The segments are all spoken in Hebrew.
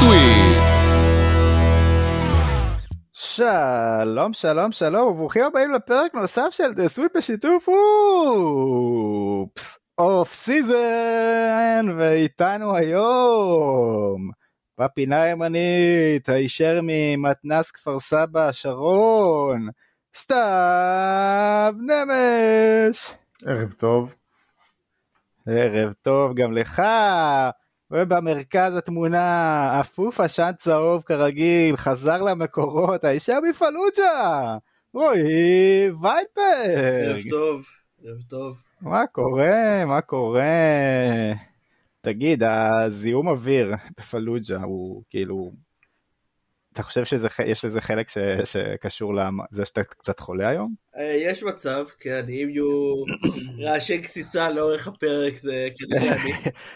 סוויפ. שלום שלום שלום וברוכים הבאים לפרק נוסף של The Sweep בשיתוף אופס off-season ואיתנו היום בפינה הימנית הישר ממתנ"ס כפר סבא שרון סתיו נמש ערב טוב. ערב טוב גם לך ובמרכז התמונה אפוף עשן צהוב כרגיל חזר למקורות האישה מפלוג'ה רועי וייטברג ערב טוב, ערב טוב. מה קורה מה קורה תגיד הזיהום אוויר בפלוג'ה הוא כאילו אתה חושב שיש לזה חלק ש, שקשור לזה שאתה קצת חולה היום? אה, יש מצב, כן, אם יהיו רעשי גסיסה לאורך הפרק זה כנראה אני.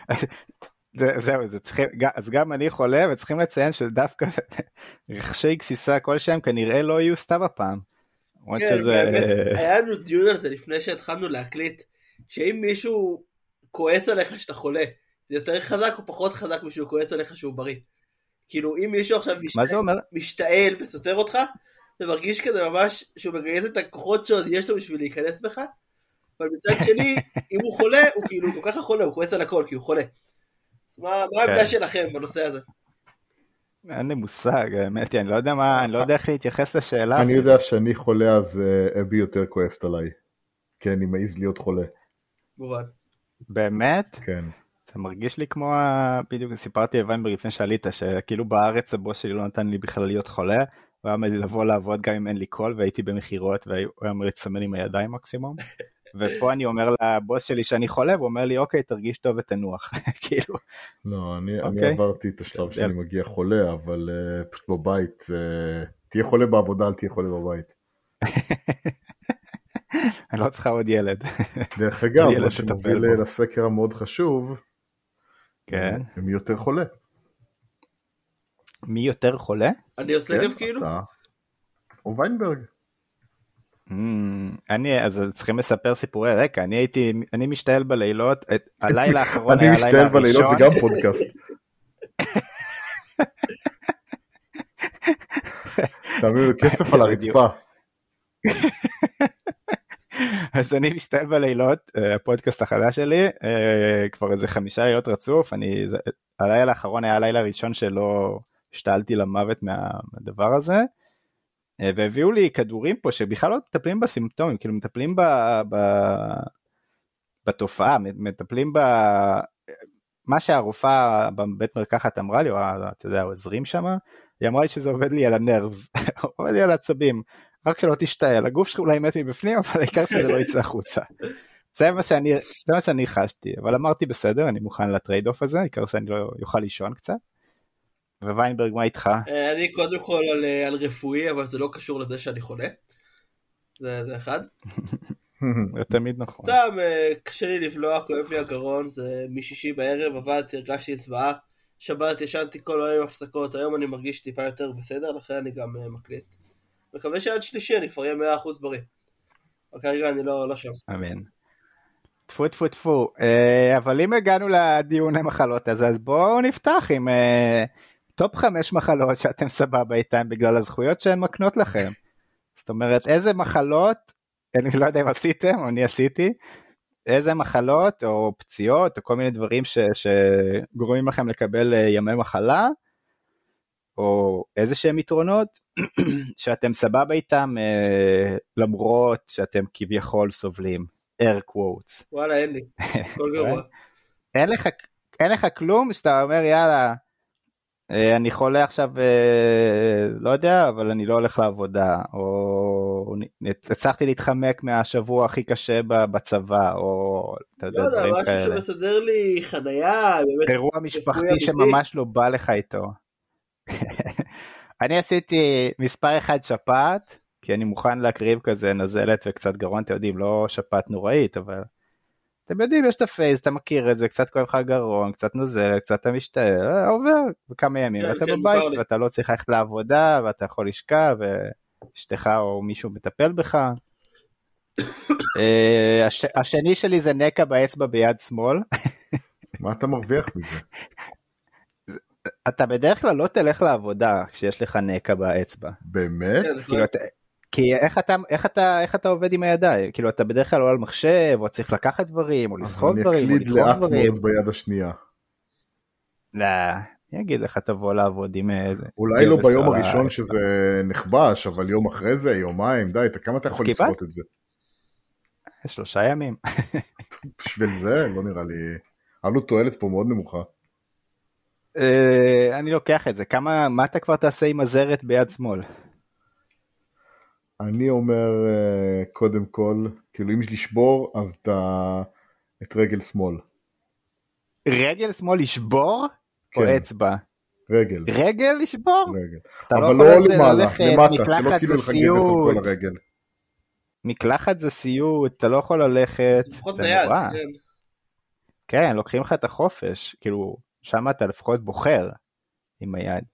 זהו, זה צריכים, אז גם אני חולה וצריכים לציין שדווקא רכשי גסיסה כלשהם כנראה לא יהיו סתם הפעם. כן, שזה... באמת, היה לנו דיון על זה לפני שהתחלנו להקליט, שאם מישהו כועס עליך שאתה חולה, זה יותר חזק או פחות חזק משהוא כועס עליך שהוא בריא. כאילו אם מישהו עכשיו משתעל, משתעל וסותר אותך, זה מרגיש כזה ממש שהוא מגייס את הכוחות שעוד יש לו בשביל להיכנס בך, אבל מצד שני, אם הוא חולה, הוא כאילו כל כך חולה, הוא כועס על הכל כי הוא חולה. מה העמדה כן. שלכם בנושא הזה? אין לי מושג, האמת היא, אני לא יודע מה, אני לא יודע איך להתייחס לשאלה. אני יודע שאני חולה אז אה, אבי יותר כועסת עליי. כי אני מעז להיות חולה. מובן. באמת? כן. זה מרגיש לי כמו, בדיוק סיפרתי לוויינברג לפני שעלית, שכאילו בארץ הבוס שלי לא נתן לי בכלל להיות חולה, הוא היה אומר לי לבוא לעבוד גם אם אין לי קול, והייתי במכירות, והוא היה אומר לי לסמן עם הידיים מקסימום. ופה אני אומר לבוס שלי שאני חולה, והוא אומר לי, אוקיי, תרגיש טוב ותנוח, כאילו. לא, אני, אוקיי? אני עברתי את השלב שאני מגיע חולה, אבל uh, פשוט בבית, uh, תהיה חולה בעבודה, אל תהיה חולה בבית. אני לא צריכה עוד ילד. דרך אגב, מה שמוביל לסקר המאוד חשוב, כן. מי יותר חולה. מי יותר חולה? אני עושה כן, כאילו? או ויינברג. Mm, אני אז צריכים לספר סיפורי רקע אני הייתי אני משתעל בלילות את הלילה האחרון אני משתעל בלילות זה גם פודקאסט. תביאו כסף על הרצפה. אז אני משתעל בלילות אה, הפודקאסט החדש שלי אה, כבר איזה חמישה לילות רצוף אני הלילה האחרון היה הלילה הראשון שלא השתעלתי למוות מהדבר הזה. אה, והביאו לי כדורים פה שבכלל לא מטפלים בסימפטומים, כאילו מטפלים ב, ב, בתופעה, מטפלים ב... מה שהרופאה בבית מרקחת אמרה לי, או אתה יודע, העוזרים שם, היא אמרה לי שזה עובד לי על הנרבס, עובד לי על העצבים, רק שלא תשתעל, הגוף שלך אולי מת מבפנים, אבל העיקר שזה לא יצא החוצה. זה מה שאני, זה מה שאני חשתי, אבל אמרתי בסדר, אני מוכן ל trade-off הזה, העיקר שאני אוכל לישון קצת. וויינברג מה איתך? אה, אני קודם כל על, אה, על רפואי אבל זה לא קשור לזה שאני חולה. זה, זה אחד. זה תמיד נכון. סתם אה, קשה לי לבלוע כואב לי הגרון זה משישי בערב עבדתי הרגשתי זוועה. שבת ישנתי כל היום הפסקות היום אני מרגיש טיפה יותר בסדר לכן אני גם מקליט. מקווה שעד שלישי אני כבר אהיה 100% בריא. אבל כרגע אני לא, לא שם. אמן. טפו טפו טפו אבל אם הגענו לדיוני מחלות הזה אז בואו נפתח עם top חמש מחלות שאתם סבבה איתן בגלל הזכויות שהן מקנות לכם. זאת אומרת איזה מחלות, אני לא יודע אם עשיתם או אני עשיתי, איזה מחלות או פציעות או כל מיני דברים ש, שגורמים לכם לקבל אה, ימי מחלה, או איזה שהם יתרונות שאתם סבבה איתם אה, למרות שאתם כביכול סובלים. air quotes. וואלה אין לי, הכל גרוע. אין לך, אין לך כלום שאתה אומר יאללה אני חולה עכשיו, אה, לא יודע, אבל אני לא הולך לעבודה, או הצלחתי להתחמק מהשבוע הכי קשה בצבא, או אתה יודע, לא דברים כאלה. לא יודע, משהו שמסדר לי חנייה, אירוע משפחתי שממש לא בא לך איתו. אני עשיתי מספר אחד שפעת, כי אני מוכן להקריב כזה נזלת וקצת גרון, אתם יודעים, לא שפעת נוראית, אבל אתם יודעים, יש את הפייס, אתה מכיר את זה, קצת כואב לך גרון, קצת נוזל, קצת אתה משתעל, אה, עובר בכמה ימים, כן, ואתה כן, בבית, ואתה לא צריך ללכת לעבודה, ואתה יכול לשכב, ואשתך או מישהו מטפל בך. אה, הש... השני שלי זה נקע באצבע ביד שמאל. מה אתה מרוויח מזה? אתה בדרך כלל לא תלך לעבודה כשיש לך נקע באצבע. באמת? כן, כאילו, אתה, כי איך אתה, איך, אתה, איך אתה עובד עם הידיים? כאילו אתה בדרך כלל לא על מחשב, או צריך לקחת דברים, או לסחוב דברים, או לתפוס דברים. אז אני אקליד לאט מאוד ביד השנייה. לא, אני אגיד לך תבוא לעבוד עם איזה... אולי לא ביום הראשון שזה נכבש, אבל יום אחרי זה, יומיים, די, כמה אתה יכול לסחוט את זה? שלושה ימים. בשביל זה? לא נראה לי... עלות תועלת פה מאוד נמוכה. אה, אני לוקח את זה, כמה, מה אתה כבר תעשה עם הזרת ביד שמאל? אני אומר, אה, קודם כל, כאילו אם יש לשבור, אז אתה... את רגל שמאל. רגל שמאל לשבור? כן. או אצבע? רגל. רגל לשבור? רגל. אבל לא, לא למעלה, למטה, שלא כאילו לך גבס על כל הרגל. מקלחת זה סיוט, אתה לא יכול ללכת. לפחות ליד, כן. כן, לוקחים לך את החופש, כאילו, שם אתה לפחות בוחר עם היד.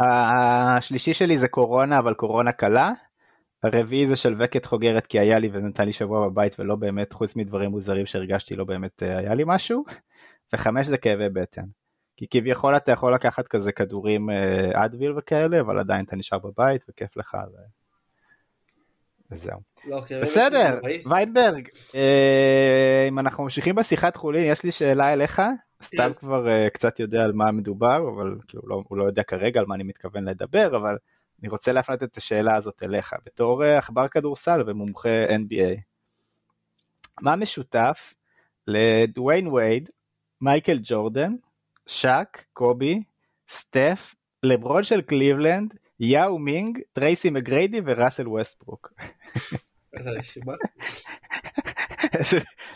השלישי שלי זה קורונה, אבל קורונה קלה. הרביעי זה שלווקת חוגרת כי היה לי ונתן לי שבוע בבית ולא באמת, חוץ מדברים מוזרים שהרגשתי לא באמת אה, היה לי משהו. וחמש זה כאבי בטן. כי כביכול אתה יכול לקחת כזה כדורים אדוויל אה, וכאלה, אבל עדיין אתה נשאר בבית וכיף לך. ו... וזהו. לא, בסדר, ויינברג, אה, אם אנחנו ממשיכים בשיחת חולין, יש לי שאלה אליך. כן. סתם כבר uh, קצת יודע על מה מדובר, אבל כאילו לא, הוא לא יודע כרגע על מה אני מתכוון לדבר, אבל אני רוצה להפנות את השאלה הזאת אליך, בתור uh, עכבר כדורסל ומומחה NBA. מה משותף לדוויין וייד, מייקל ג'ורדן, שאק, קובי, סטף, לברון של קליבלנד, יאו מינג, טרייסי מגריידי וראסל ווסטברוק.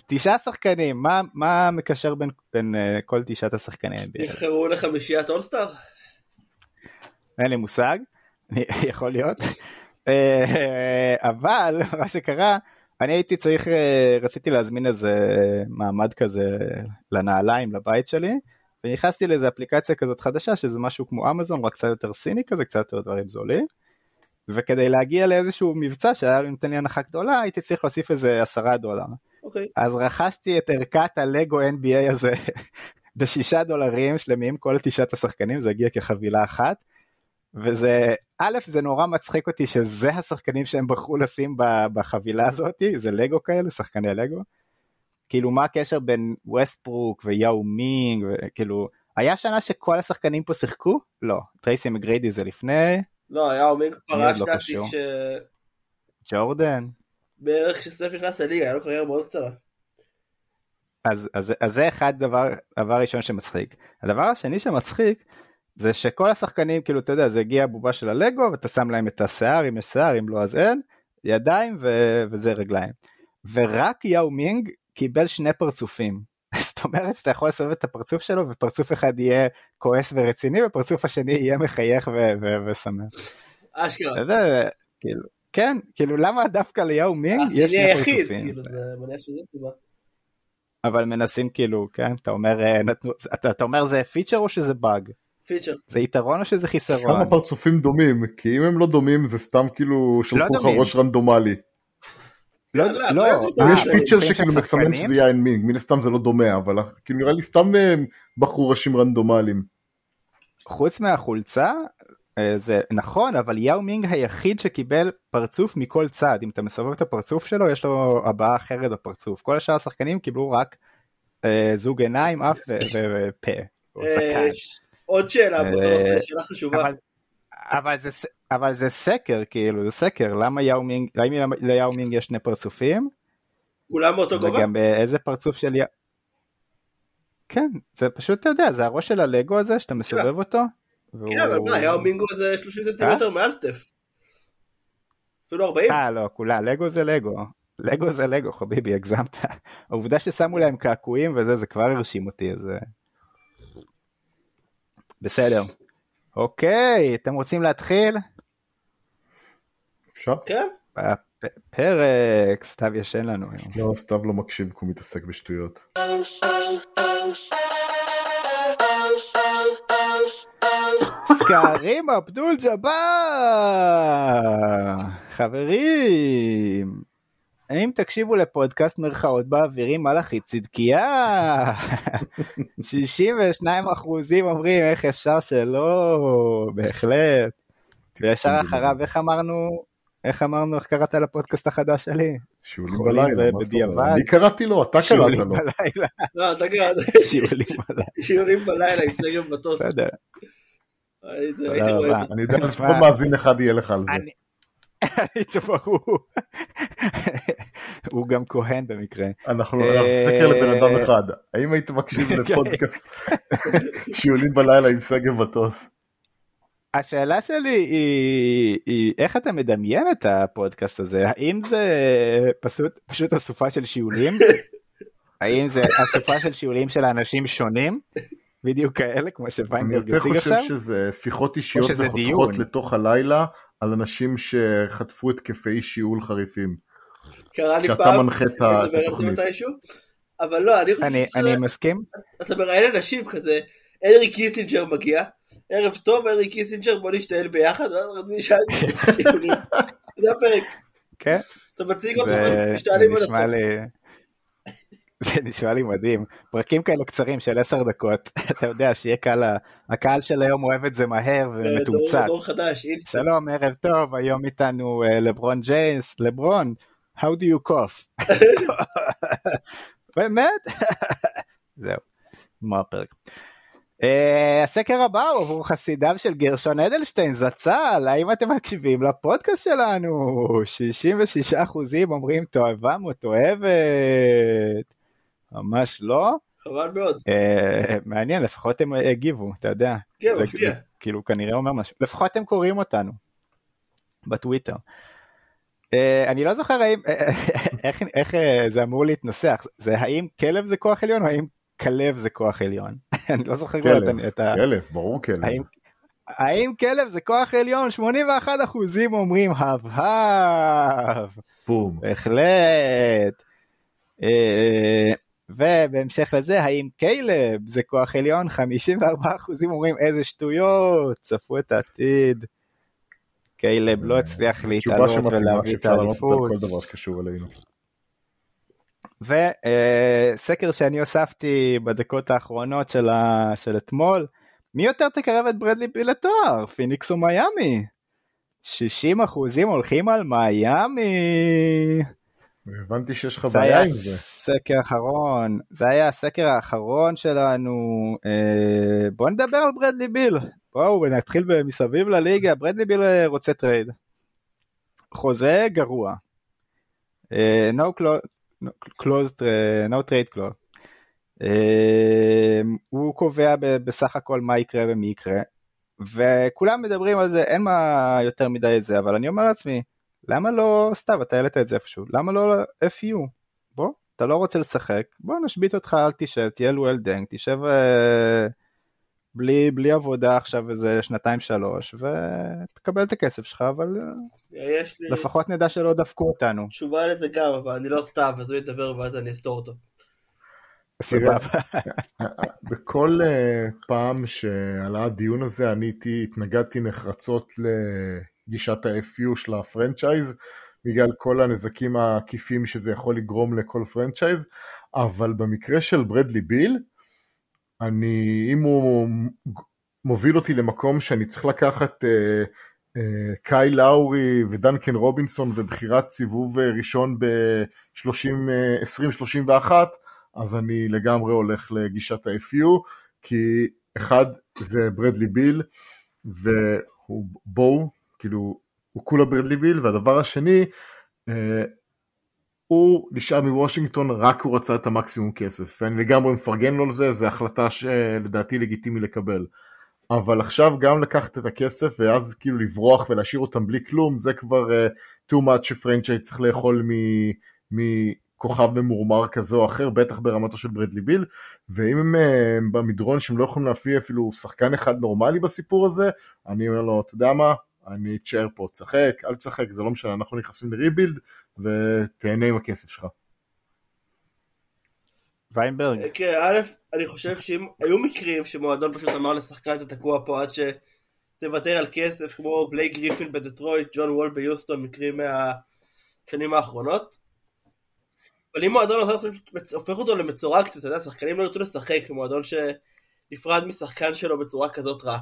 תשעה שחקנים, מה, מה מקשר בין, בין uh, כל תשעת השחקנים? נבחרו לחמישיית אולסטאר? אין לי מושג, יכול להיות. אה, אבל מה שקרה, אני הייתי צריך, אה, רציתי להזמין איזה מעמד כזה לנעליים לבית שלי, ונכנסתי לאיזה אפליקציה כזאת חדשה שזה משהו כמו אמזון רק קצת יותר סיני כזה קצת יותר דברים זולים וכדי להגיע לאיזשהו מבצע שהיה נותן לי הנחה גדולה הייתי צריך להוסיף איזה עשרה דולר. Okay. אוקיי. אז רכשתי את ערכת הלגו NBA הזה בשישה דולרים שלמים כל תשעת השחקנים זה הגיע כחבילה אחת. וזה א' זה נורא מצחיק אותי שזה השחקנים שהם בחרו לשים בחבילה הזאתי זה לגו כאלה שחקני לגו. כאילו מה הקשר בין ווסטברוק ויאו מינג וכאילו היה שנה שכל השחקנים פה שיחקו? לא טרייסי מגריידי זה לפני לא יאו מינג פרש לא לדעתי כש... ג'ורדן בערך כשסטף נכנס לליגה היה לו קריירה מאוד קצרה. אז, אז, אז זה אחד דבר, דבר ראשון שמצחיק. הדבר השני שמצחיק זה שכל השחקנים כאילו אתה יודע זה הגיע בובה של הלגו ואתה שם להם את השיער אם יש שיער אם לא אז אין ידיים ו... וזה רגליים. ורק יאו מינג קיבל שני פרצופים. זאת אומרת שאתה יכול לסובב את הפרצוף שלו ופרצוף אחד יהיה כועס ורציני ופרצוף השני יהיה מחייך ושמח. אשכרה. כאילו, כן, כאילו למה דווקא ליאו מינג יש שני פרצופים. כאילו, אבל מנסים כאילו, כן, אתה אומר, אה, אתה, אתה אומר זה feature או שזה bug? feature. זה יתרון או שזה חיסרון? כמה פרצופים דומים, כי אם הם לא דומים זה סתם כאילו שלחו לא לך ראש רנדומלי. לא, לא, יש feature שכאילו מסמן שזה יאו מינג, מן הסתם זה לא דומה, אבל כאילו נראה לי סתם אה, בחרו ראשים רנדומליים. חוץ מהחולצה, אה, זה נכון, אבל יאו מינג היחיד שקיבל פרצוף מכל צד, אם אתה מסובב את הפרצוף שלו, יש לו הבעה אחרת בפרצוף. כל השאר השחקנים קיבלו רק אה, זוג עיניים, אף ופה. עוד שאלה, שאלה חשובה. אבל זה, אבל זה סקר כאילו זה סקר למה יאו מינג האם ליאו מינג יש שני פרצופים? כולם באותו גובה? וגם באיזה פרצוף של יא... כן זה פשוט אתה יודע זה הראש של הלגו הזה שאתה מסובב אותו. כן אבל מה יאו מינג זה 30 סנטימטר מעל סטף. אפילו 40. אה לא כולה לגו זה לגו. לגו זה לגו חביבי הגזמת. העובדה ששמו להם קעקועים וזה זה כבר הרשים אותי אז בסדר. אוקיי, אתם רוצים להתחיל? אפשר? כן. פרק, סתיו ישן לנו היום. לא, סתיו לא מקשיב כי הוא מתעסק בשטויות. סקרים אבדול ג'באר! חברים, האם תקשיבו לפודקאסט מרכאות באווירים מלאכית צדקיה? 62 אחוזים אומרים איך אפשר שלא, בהחלט. וישר אחריו איך אמרנו, איך אמרנו, איך קראת לפודקאסט החדש שלי? שיעולים בלילה, בדיעבד. אני קראתי לו, אתה קראת לו. שיעולים בלילה. לא, אתה קראת. שיעולים בלילה עם סגר מטוס. בסדר. אני יודע לפחות מאזין אחד יהיה לך על זה. הוא גם כהן במקרה. אנחנו סקר לבן אדם אה, אחד, האם היית מקשיב כן. לפודקאסט שיעולים בלילה עם סגר מטוס? השאלה שלי היא, היא איך אתה מדמיין את הפודקאסט הזה האם זה פשוט פשוט אסופה של שיעולים האם זה אסופה של שיעולים של אנשים שונים בדיוק כאלה כמו שוויינברג הציג עכשיו? אני יותר חושב שזה שיחות אישיות וחותכות לתוך הלילה על אנשים שחטפו התקפי שיעול חריפים. קרה לי פעם, שאתה מנחה את התוכנית. אבל לא, אני חושב אני, שזה... אני מסכים. אתה מראיין אנשים כזה, הנרי קיסינג'ר מגיע, ערב טוב, הנרי קיסינג'ר, בוא נשתעל ביחד, ואז רציתי שאלה זה הפרק. כן. אתה מציג אותו, משתעלים על הסוף. זה נשמע לי מדהים. פרקים כאלה קצרים של עשר דקות, אתה יודע שיהיה קל, הקהל של היום אוהב את זה מהר ומתומצת. דור חדש, שלום, ערב טוב, היום איתנו אה, לברון ג'יימס, לברון, how do you cough? באמת? זהו, נגמר הפרק. Uh, הסקר הבא הוא עבור חסידיו של גרשון אדלשטיין זצ"ל, האם אתם מקשיבים לפודקאסט שלנו? 66% אומרים תועבה מתועבת. ממש לא. חבל מאוד. Uh, מעניין, לפחות הם הגיבו, אתה יודע. כן, מפתיע. כאילו כנראה אומר משהו. לפחות הם קוראים אותנו. בטוויטר. Uh, אני לא זוכר האם, איך, איך זה אמור להתנסח, זה האם כלב זה כוח עליון או האם כלב זה כוח עליון? אני לא זוכר כלב, את ה... כלב, ברור כלב. האם, האם כלב זה כוח עליון? 81 אחוזים אומרים הב הב. בום. בהחלט. אה, ובהמשך לזה, האם קיילב זה כוח עליון? 54 אחוזים אומרים איזה שטויות, צפו את העתיד. קיילב לא הצליח להתעלות ולהביא את האליפות. שקשור אלינו. וסקר שאני הוספתי בדקות האחרונות של, ה... של אתמול, מי יותר תקרב את ברדלי פיל לתואר, פיניקס או מיאמי? 60 אחוזים הולכים על מיאמי. הבנתי שיש לך בעיה עם זה. זה היה סקר אחרון, זה היה הסקר האחרון שלנו. אה, בוא נדבר על ברדלי ביל. בואו נתחיל מסביב לליגה, ברדלי ביל אה, רוצה trade. חוזה גרוע. אה, no, closed, uh, no trade clause. Uh, הוא קובע בסך הכל מה יקרה ומי יקרה, וכולם מדברים על זה, אין מה יותר מדי את זה, אבל אני אומר לעצמי, למה לא, סתיו, אתה העלית את זה איפשהו, למה לא FU? בוא, אתה לא רוצה לשחק, בוא נשבית אותך, אל תשב, תהיה לואל דנק, תשב uh, בלי, בלי עבודה עכשיו איזה שנתיים שלוש ותקבל את הכסף שלך אבל יש לי... לפחות נדע שלא דפקו אותנו. תשובה לזה גם אבל אני לא סתם אז הוא ידבר ואז אני אסתור אותו. בכל אה, פעם שעלה הדיון הזה אני התנגדתי נחרצות לגישת ה-FU של ה franchise בגלל כל הנזקים העקיפים שזה יכול לגרום לכל franchise אבל במקרה של ברדלי ביל אני, אם הוא מוביל אותי למקום שאני צריך לקחת אה, אה, קייל לאורי ודנקן רובינסון ובחירת סיבוב אה, ראשון ב-2031, אה, אז אני לגמרי הולך לגישת ה-FU, כי אחד זה ברדלי ביל, והוא בואו, כאילו, הוא כולה ברדלי ביל, והדבר השני, אה, הוא נשאר מוושינגטון רק הוא רצה את המקסימום כסף ואני לגמרי מפרגן לו על זה, זו החלטה שלדעתי לגיטימי לקבל. אבל עכשיו גם לקחת את הכסף ואז כאילו לברוח ולהשאיר אותם בלי כלום זה כבר uh, too much שפרנצ'ייד צריך לאכול מכוכב ממורמר כזה או אחר בטח ברמתו של ברדלי ביל ואם הם uh, במדרון שהם לא יכולים להפעיל אפילו שחקן אחד נורמלי בסיפור הזה אני אומר לו אתה יודע מה אני אתשאר פה, תשחק, אל תשחק, זה לא משנה, אנחנו נכנסים לריבילד ותהנה עם הכסף שלך. ויינברג. כן, א', אני חושב שאם היו מקרים שמועדון פשוט אמר לשחקן אתה תקוע פה עד שתוותר על כסף, כמו בלייק גריפין בדטרויט, ג'ון וול ביוסטון, מקרים מהשנים האחרונות, אבל אם מועדון הופך אותו למצורע קצת, אתה יודע, שחקנים לא ירצו לשחק, מועדון שנפרד משחקן שלו בצורה כזאת רעה.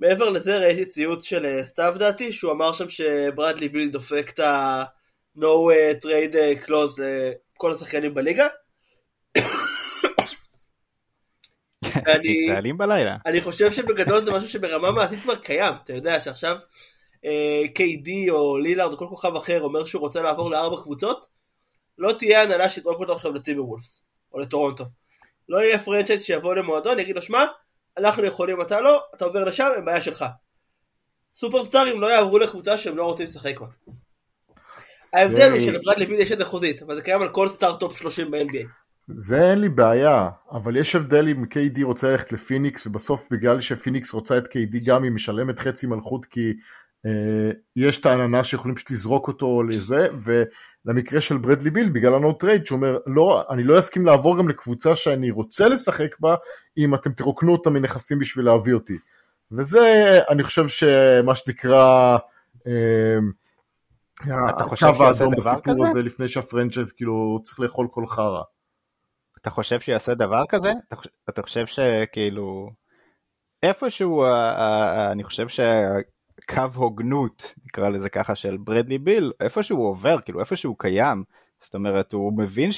מעבר לזה ראיתי ציוץ של אה, סתיו דעתי, שהוא אמר שם שברדלי ביל דופק את ה-No אה, trade אה, clause לכל השחקנים בליגה. אני, בלילה. אני חושב שבגדול זה משהו שברמה מעשית כבר קיים, אתה יודע שעכשיו אה, KD או לילארד או כל כוכב אחר אומר שהוא רוצה לעבור לארבע קבוצות, לא תהיה הנהלה שתזרוק אותו עכשיו לטימברוולבס או לטורונטו. לא יהיה franchise שיבוא למועדון, יגיד לו שמע, אנחנו יכולים, אתה לא, אתה עובר לשם, הבעיה שלך. סופרסטארים לא יעברו לקבוצה שהם לא רוצים לשחק בה. ההבדל הוא שלברדלי ביל יש את זה חוזית, אבל זה קיים על כל סטאר top 30 ב-NBA. זה אין לי בעיה, אבל יש הבדל אם KD רוצה ללכת לפיניקס, ובסוף בגלל שפיניקס רוצה את KD גם היא משלמת חצי מלכות כי אה, יש את העננה שיכולים פשוט לזרוק אותו לזה, ולמקרה של ברדלי ביל בגלל ה no trade שאומר לא, אני לא אסכים לעבור גם לקבוצה שאני רוצה לשחק בה אם אתם תרוקנו אותה מנכסים בשביל להביא אותי. וזה אני חושב שמה שנקרא אה, הקו האדום בסיפור הזה לפני שה franchise כאילו צריך לאכול כל חרא. אתה חושב שיעשה דבר כזה? אתה חושב, שכאילו איפשהו אני חושב שהקו הוגנות נקרא לזה ככה של ברדלי ביל איפשהו הוא עובר כאילו איפשהו הוא קיים זאת אומרת הוא מבין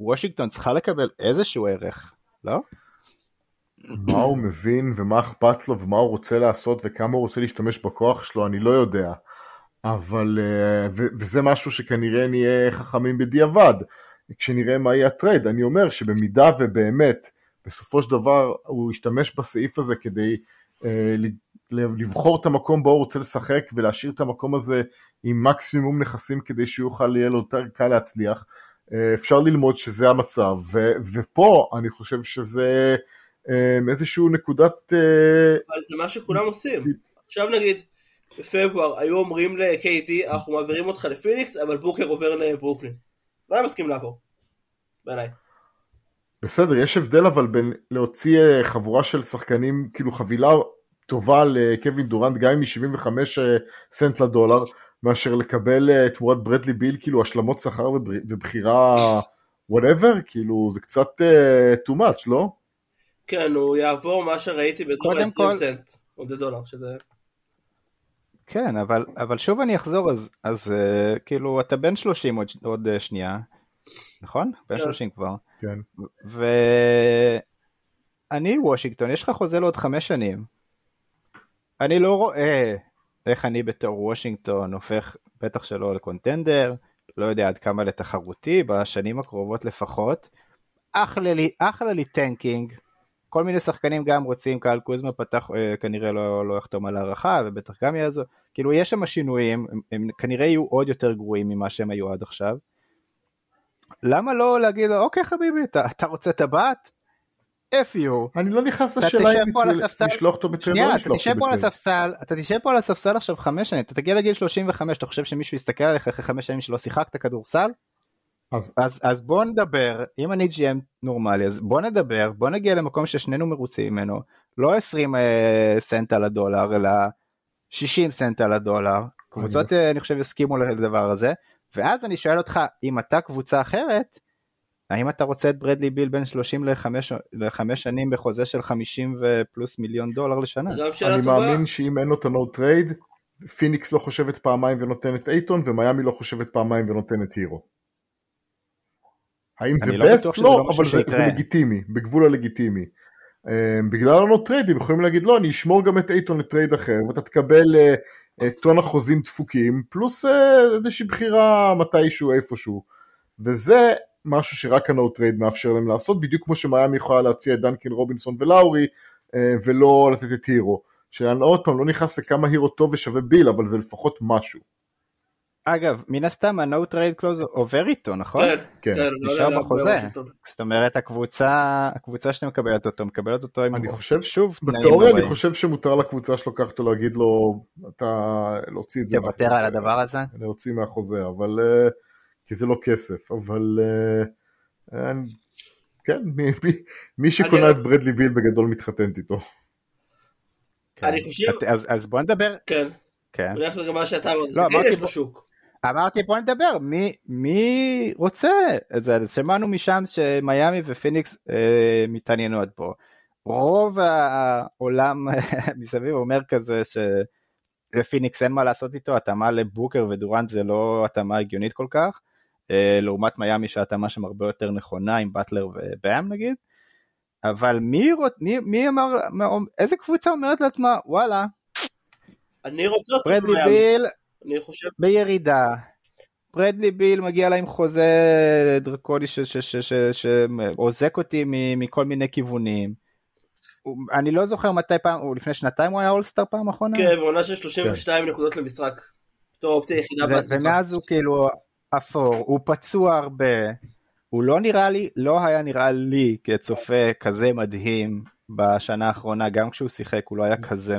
שוושינגטון צריכה לקבל איזשהו ערך לא? מה הוא מבין ומה אכפת לו ומה הוא רוצה לעשות וכמה הוא רוצה להשתמש בכוח שלו אני לא יודע אבל אה, וזה משהו שכנראה נהיה חכמים בדיעבד כשנראה מה יהיה הטרייד. אני אומר שבמידה ובאמת בסופו של דבר הוא ישתמש בסעיף הזה כדי אה, לבחור את המקום בו הוא רוצה לשחק ולהשאיר את המקום הזה עם מקסימום נכסים כדי שיוכל יהיה לו יותר קל להצליח. אה, אפשר ללמוד שזה המצב, ו, ופה אני חושב שזה אה, איזשהו נקודת... אה, אבל זה מה שכולם עושים. עכשיו נגיד, בפברואר היו אומרים ל-KD, אנחנו מעבירים אותך לפיניקס, אבל בוקר עובר לברוקלין. לא היה מסכים לעבור. בעיניי. בסדר, יש הבדל אבל בין להוציא חבורה של שחקנים, כאילו חבילה טובה לקווין דורנט, גם אם היא 75 אה, סנט לדולר, מאשר לקבל אה, תמורת ברדלי ביל, כאילו השלמות שכר ובחירה whatever, כאילו זה קצת uh, too much, לא? כן, הוא יעבור מה שראיתי באזור ה-20 כל... סנט, או דולר, שזה... כן, אבל, אבל שוב אני אחזור, אז, אז uh, כאילו אתה בן 30 עוד, עוד uh, שנייה, נכון? בן 30 כן. כבר. כן. ואני וושינגטון, יש לך חוזה לעוד חמש שנים. אני לא רואה איך אני בתור וושינגטון הופך בטח שלא לקונטנדר, לא יודע עד כמה לתחרותי, בשנים הקרובות לפחות. אחלה לי, אחלה לי tanking, כל מיני שחקנים גם רוצים, קייל קוזמה פתח, אה, כנראה לא, לא יחתום על הארכה, ובטח גם יעזור, כאילו יש שם שינויים, הם, הם כנראה יהיו עוד יותר גרועים ממה שהם היו עד עכשיו. למה לא להגיד לו, אוקיי חביבי, אתה, אתה רוצה טבעת? F you. אני לא נכנס לשאלה אם לשלוח אותו בטרייד או לשלוח אותו בטרייד. אתה תשב פה על הספסל עכשיו חמש שנים, אתה תגיע לגיל 35, אתה חושב שמישהו יסתכל עליך אחרי חמש שנים שלא שיחקת כדורסל? אז, אז, אז בוא נדבר, אם אני GM נורמלי, אז בוא נדבר, בוא נגיע למקום ששנינו מרוצים ממנו, לא 20 אה, סנט על הדולר, אלא 60 סנט על הדולר, קבוצות אני, אה, אני חושב יסכימו לדבר הזה, ואז אני שואל אותך, אם אתה קבוצה אחרת, האם אתה רוצה את ברדלי ביל בן 30 ל-5 שנים בחוזה של 50 ופלוס מיליון דולר לשנה? אני מאמין שאם אין לו את ה-No trade, פיניקס לא חושבת פעמיים ונותנת אייטון, ומיאמי לא חושבת פעמיים ונותנת הירו. האם זה best? לא, לא אבל זה, זה לגיטימי, בגבול הלגיטימי. Um, בגלל ה-No trade הם יכולים להגיד לא, אני אשמור גם את אייטון לטרייד אחר, ואתה תקבל uh, טון החוזים דפוקים, פלוס uh, איזושהי בחירה מתישהו איפשהו. וזה משהו שרק ה-No trade מאפשר להם לעשות, בדיוק כמו שמיאמי יכולה להציע את דאנקן רובינסון ולאורי, uh, ולא לתת את הירו. שאני עוד פעם לא נכנס לכמה הירו טוב ושווה ביל, אבל זה לפחות משהו. אגב, מן הסתם ה-No trade clause עובר איתו, נכון? כן, כן. כן נשאר לא בחוזה. זאת אומרת, הקבוצה, הקבוצה שאתה מקבלת אותו, מקבלת אותו עם... אני חושב, שוב, בתיאוריה אני חושב שמותר לקבוצה שלו לקחת אותו להגיד לו, אתה, להוציא את זה. תוותר על הדבר הזה? להוציא מהחוזה, אבל, אה, כי זה לא כסף, אבל, אה, כן, מי שקונה את ברדלי ביל בגדול מתחתנת איתו. אני חושב... אז בוא נדבר. כן. כן. אני גם מה שאתה אמרת, לא, יש בשוק. אמרתי בוא נדבר, מי, מי רוצה את זה? אז שמענו משם שמיאמי ופיניקס אה, מתעניינו עד פה. רוב העולם מסביב אומר כזה שלפיניקס אין מה לעשות איתו, התאמה לבוקר ודורנט זה לא התאמה הגיונית כל כך, לעומת מיאמי שהתאמה שם הרבה יותר נכונה עם באטלר ובאם נגיד. אבל מי, מי, מי אמר, איזה קבוצה אומרת לעצמה וואלה, אני רוצה אותו ברדלי ביל אני חושב... בירידה. ברדלי ביל מגיע לה עם חוזה דרקוני שעוזק אותי מכל מיני כיוונים. אני לא זוכר מתי פעם, הוא לפני שנתיים הוא היה אולסטאר פעם אחרונה? כן, בעונה של 32 כן. נקודות למשחק. בתור אופציה יחידה בהתקפה. ומאז הוא כאילו אפור, הוא פצוע הרבה. הוא לא נראה לי, לא היה נראה לי כצופה כזה מדהים בשנה האחרונה, גם כשהוא שיחק הוא לא היה כזה,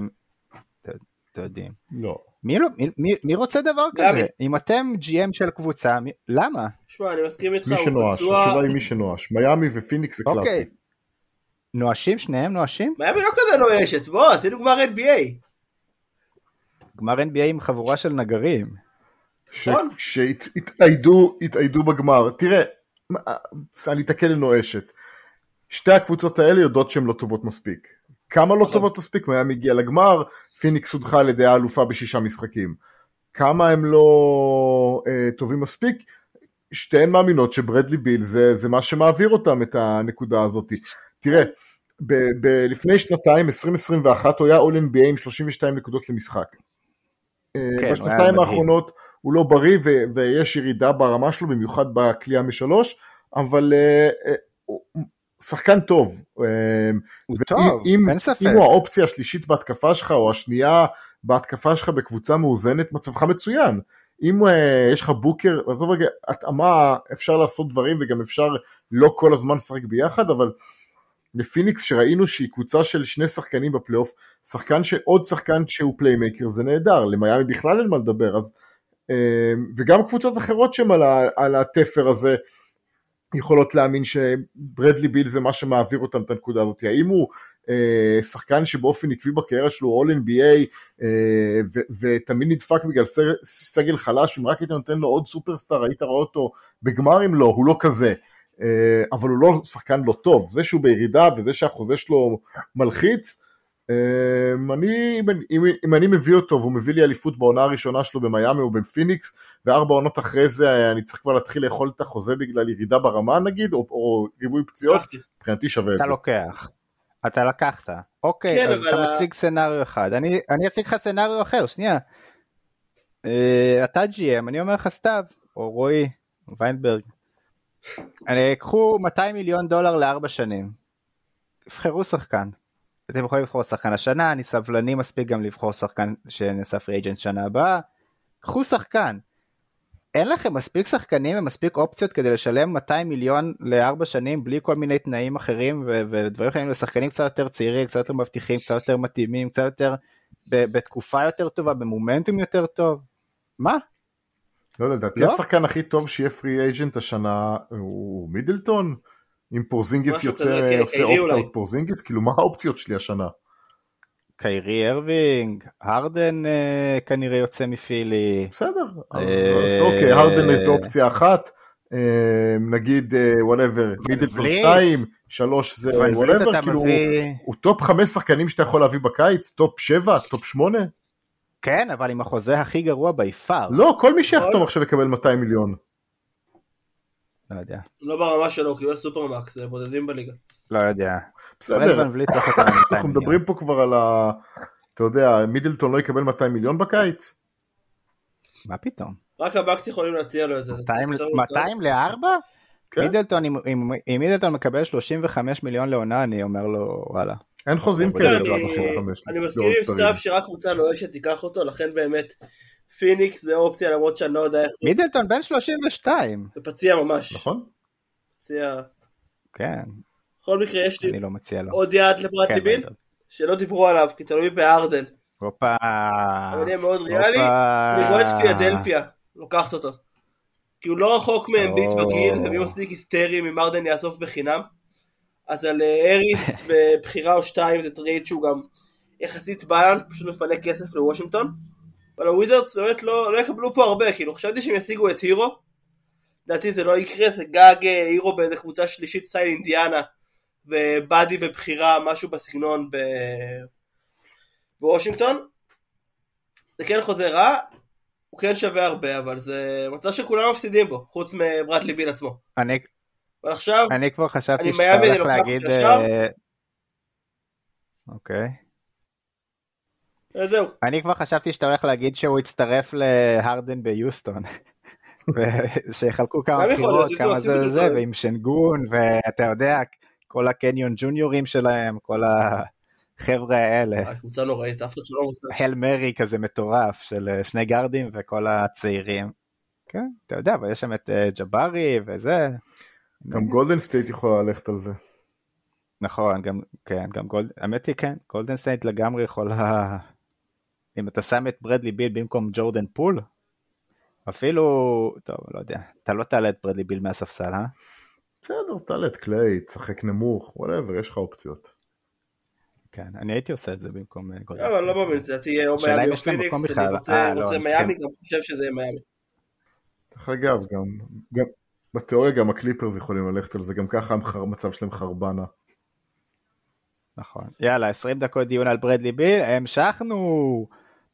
אתם יודעים. לא. מי, לא, מי, מי רוצה דבר כזה? אם אתם GM של קבוצה, מי, למה? שמע, אני מסכים איתך, מי שנואש, פצוע... התשובה היא מי שנואש. מיאמי ופיניקס זה אוקיי. קלאסי. נואשים? שניהם נואשים? מיאמי לא כזה נואשת, בוא, עשינו גמר NBA. גמר NBA עם חבורה של נגרים. נכון. שהתאיידו בגמר. תראה, אני אתקן לנואשת. שתי הקבוצות האלה יודעות שהן לא טובות מספיק. כמה לא נכון. טובות מספיק, מיאמי הגיע לגמר, פיניקס הודחה על ידי האלופה בשישה משחקים. כמה הם לא אה, טובים מספיק, שתיהן מאמינות שברדלי ביל זה, זה מה שמעביר אותם את הנקודה הזאת. תראה, ב- ב- לפני שנתיים, 2021, הוא היה All NBA עם 32 נקודות למשחק. אה, כן, בשנתיים האחרונות הוא לא בריא ו- ויש ירידה ברמה שלו, במיוחד בכלייה משלוש, אבל uh, uh, שחקן טוב. הוא טוב, אם, אין ספק. אם הוא האופציה השלישית בהתקפה שלך, או השנייה בהתקפה שלך בקבוצה מאוזנת, מצבך מצוין. אם uh, יש לך בוקר, עזוב רגע, התאמה, אפשר לעשות דברים וגם אפשר לא כל הזמן לשחק ביחד, אבל לפיניקס שראינו שהיא קבוצה של שני שחקנים בפלייאוף, שחקן שעוד שחקן שהוא playmaker זה נהדר, למיאמי בכלל אין מה לדבר, אז, וגם קבוצות אחרות שהן על, על התפר הזה, יכולות להאמין שברדלי ביל זה מה שמעביר אותם את הנקודה הזאת, האם הוא אה, שחקן שבאופן עקבי בקריירה שלו All NBA אה, ותמיד נדפק בגלל סגל חלש, אם רק היית נותן לו עוד סופרסטאר היית רואה אותו בגמרים? לא, הוא לא כזה. אה, אבל הוא לא שחקן לא טוב, זה שהוא בירידה וזה שהחוזה שלו מלחיץ, אמ, אני, אם, אם אני מביא אותו והוא מביא לי אליפות בעונה הראשונה שלו במיאמי או בפיניקס וארבע עונות אחרי זה אני צריך כבר להתחיל לאכול את החוזה בגלל ירידה ברמה נגיד או, או ריבוי פציעות, מבחינתי שווה את זה. אתה לוקח, אתה לקחת, אוקיי כן, אז אתה מציג סצנריו אחד, אני, אני אציג לך סצנריו אחר, שנייה. Uh, אתה GM, אני אומר לך סתיו, או רועי, ויינברג, אני אקחו 200 מיליון דולר לארבע שנים, יבחרו שחקן. אתם יכולים לבחור שחקן השנה, אני סבלני מספיק גם לבחור שחקן שנעשה פרי אג'נט שנה הבאה. קחו שחקן. אין לכם מספיק שחקנים ומספיק אופציות כדי לשלם 200 מיליון לארבע שנים בלי כל מיני תנאים אחרים ו- ודברים אחרים לשחקנים קצת יותר צעירים, קצת יותר מבטיחים, קצת יותר מתאימים, קצת יותר בתקופה יותר טובה, במומנטום יותר טוב. מה? לא יודע, לדעתי לא? השחקן הכי טוב שיהיה free agent השנה הוא מידלטון. אם פורזינגיס יוצא, עושה opt-out פורזינגיס, כאילו מה האופציות שלי השנה? קיירי ארווינג, הרדן uh, כנראה יוצא מפילי. בסדר, אז, uh, אז אוקיי, הרדן זו אופציה אחת, uh, נגיד whatever, מידלטון 2, 3 זה whatever, כאילו מביא... הוא, הוא טופ 5 שחקנים שאתה יכול להביא בקיץ, טופ 7, טופ 8. כן, אבל עם החוזה הכי גרוע ביפר. לא, כל מי שיחתום עכשיו יקבל 200 מיליון. לא יודע. לא ברמה שלו, הוא קיבל סופרמקס, זה בודדים בליגה. לא יודע. בסדר, אנחנו מדברים פה כבר על ה... אתה יודע, מידלטון לא יקבל 200 מיליון בקיץ? מה פתאום? רק הבקס יכולים להציע לו את זה. 200 לארבע? כן. מידלטון, אם מידלטון מקבל 35 מיליון לעונה, אני אומר לו, וואלה. אין חוזים כאלה אני מסכים עם סתיו שרק קבוצה נואשת תיקח אותו, לכן באמת פיניקס זה אופציה למרות שאני לא יודע איך... מידלטון בן 32. זה פציע ממש. נכון. פציע... כן. בכל מקרה יש לי לא עוד יעד לברטלי ביל, שלא דיברו עליו כי תלוי בארדן. הופה. אבל יהיה מאוד ריאלי. אני רואה את פיאדלפיה, לוקחת אותו. כי הוא לא רחוק מאמביט בגיל, ומי מספיק היסטרי אם ארדן יאסוף בחינם. אז על אה, האריס ובחירה או שתיים זה טרייד שהוא גם יחסית balance, פשוט מפנה כסף לוושינגטון. אבל הוויזרדס באמת לא, לא יקבלו פה הרבה, כאילו חשבתי שהם ישיגו את הירו, לדעתי זה לא יקרה, זה גג אה, הירו באיזה קבוצה שלישית סטייל אינדיאנה, ובאדי ובחירה, משהו בסגנון ב... בוושינגטון. זה כן חוזה רע, הוא כן שווה הרבה, אבל זה מצב שכולם מפסידים בו, חוץ מברדלי ביל עצמו. אני, אבל עכשיו, אני כבר חשבתי שאתה הולך להגיד... אה, אוקיי. אה, זהו. אני כבר חשבתי שאתה הולך להגיד שהוא יצטרף להרדן ביוסטון. שיחלקו כמה בחירות, כמה זה סיכוי זה, טוב. ועם שנגון, ואתה יודע, כל הקניון ג'וניורים שלהם, כל החבר'ה האלה. הקבוצה נוראית, אף אחד שלא מוסר. הל מרי כזה מטורף של אה, שני גארדים וכל הצעירים. כן, אתה יודע, אבל יש שם את אה, ג'בארי וזה. גם גולדן סטייט יכולה ללכת על זה. נכון, גם, כן, גם גולד, האמת היא כן, גולדן סטייט לגמרי יכולה, אם אתה שם את ברדלי ביל במקום ג'ורדן פול, אפילו, טוב, לא יודע, אתה לא תעלה את ברדלי ביל מהספסל, אה? בסדר, תעלה את קליי, תשחק נמוך, whatever, יש לך אופציות. כן, אני הייתי עושה את זה במקום אה, גולדן אבל סטייט. לא מאמין, זה תהיה או מיאמי או פיניקס, אני. רוצה אה, לא, מיאמי, גם חושב שזה יהיה מיאמי. דרך אגב, גם, גם בתיאוריה גם הקליפרס יכולים ללכת על זה, גם ככה המצב שלהם חרבנה. נכון. יאללה, 20 דקות דיון על ברדלי ביל, המשכנו!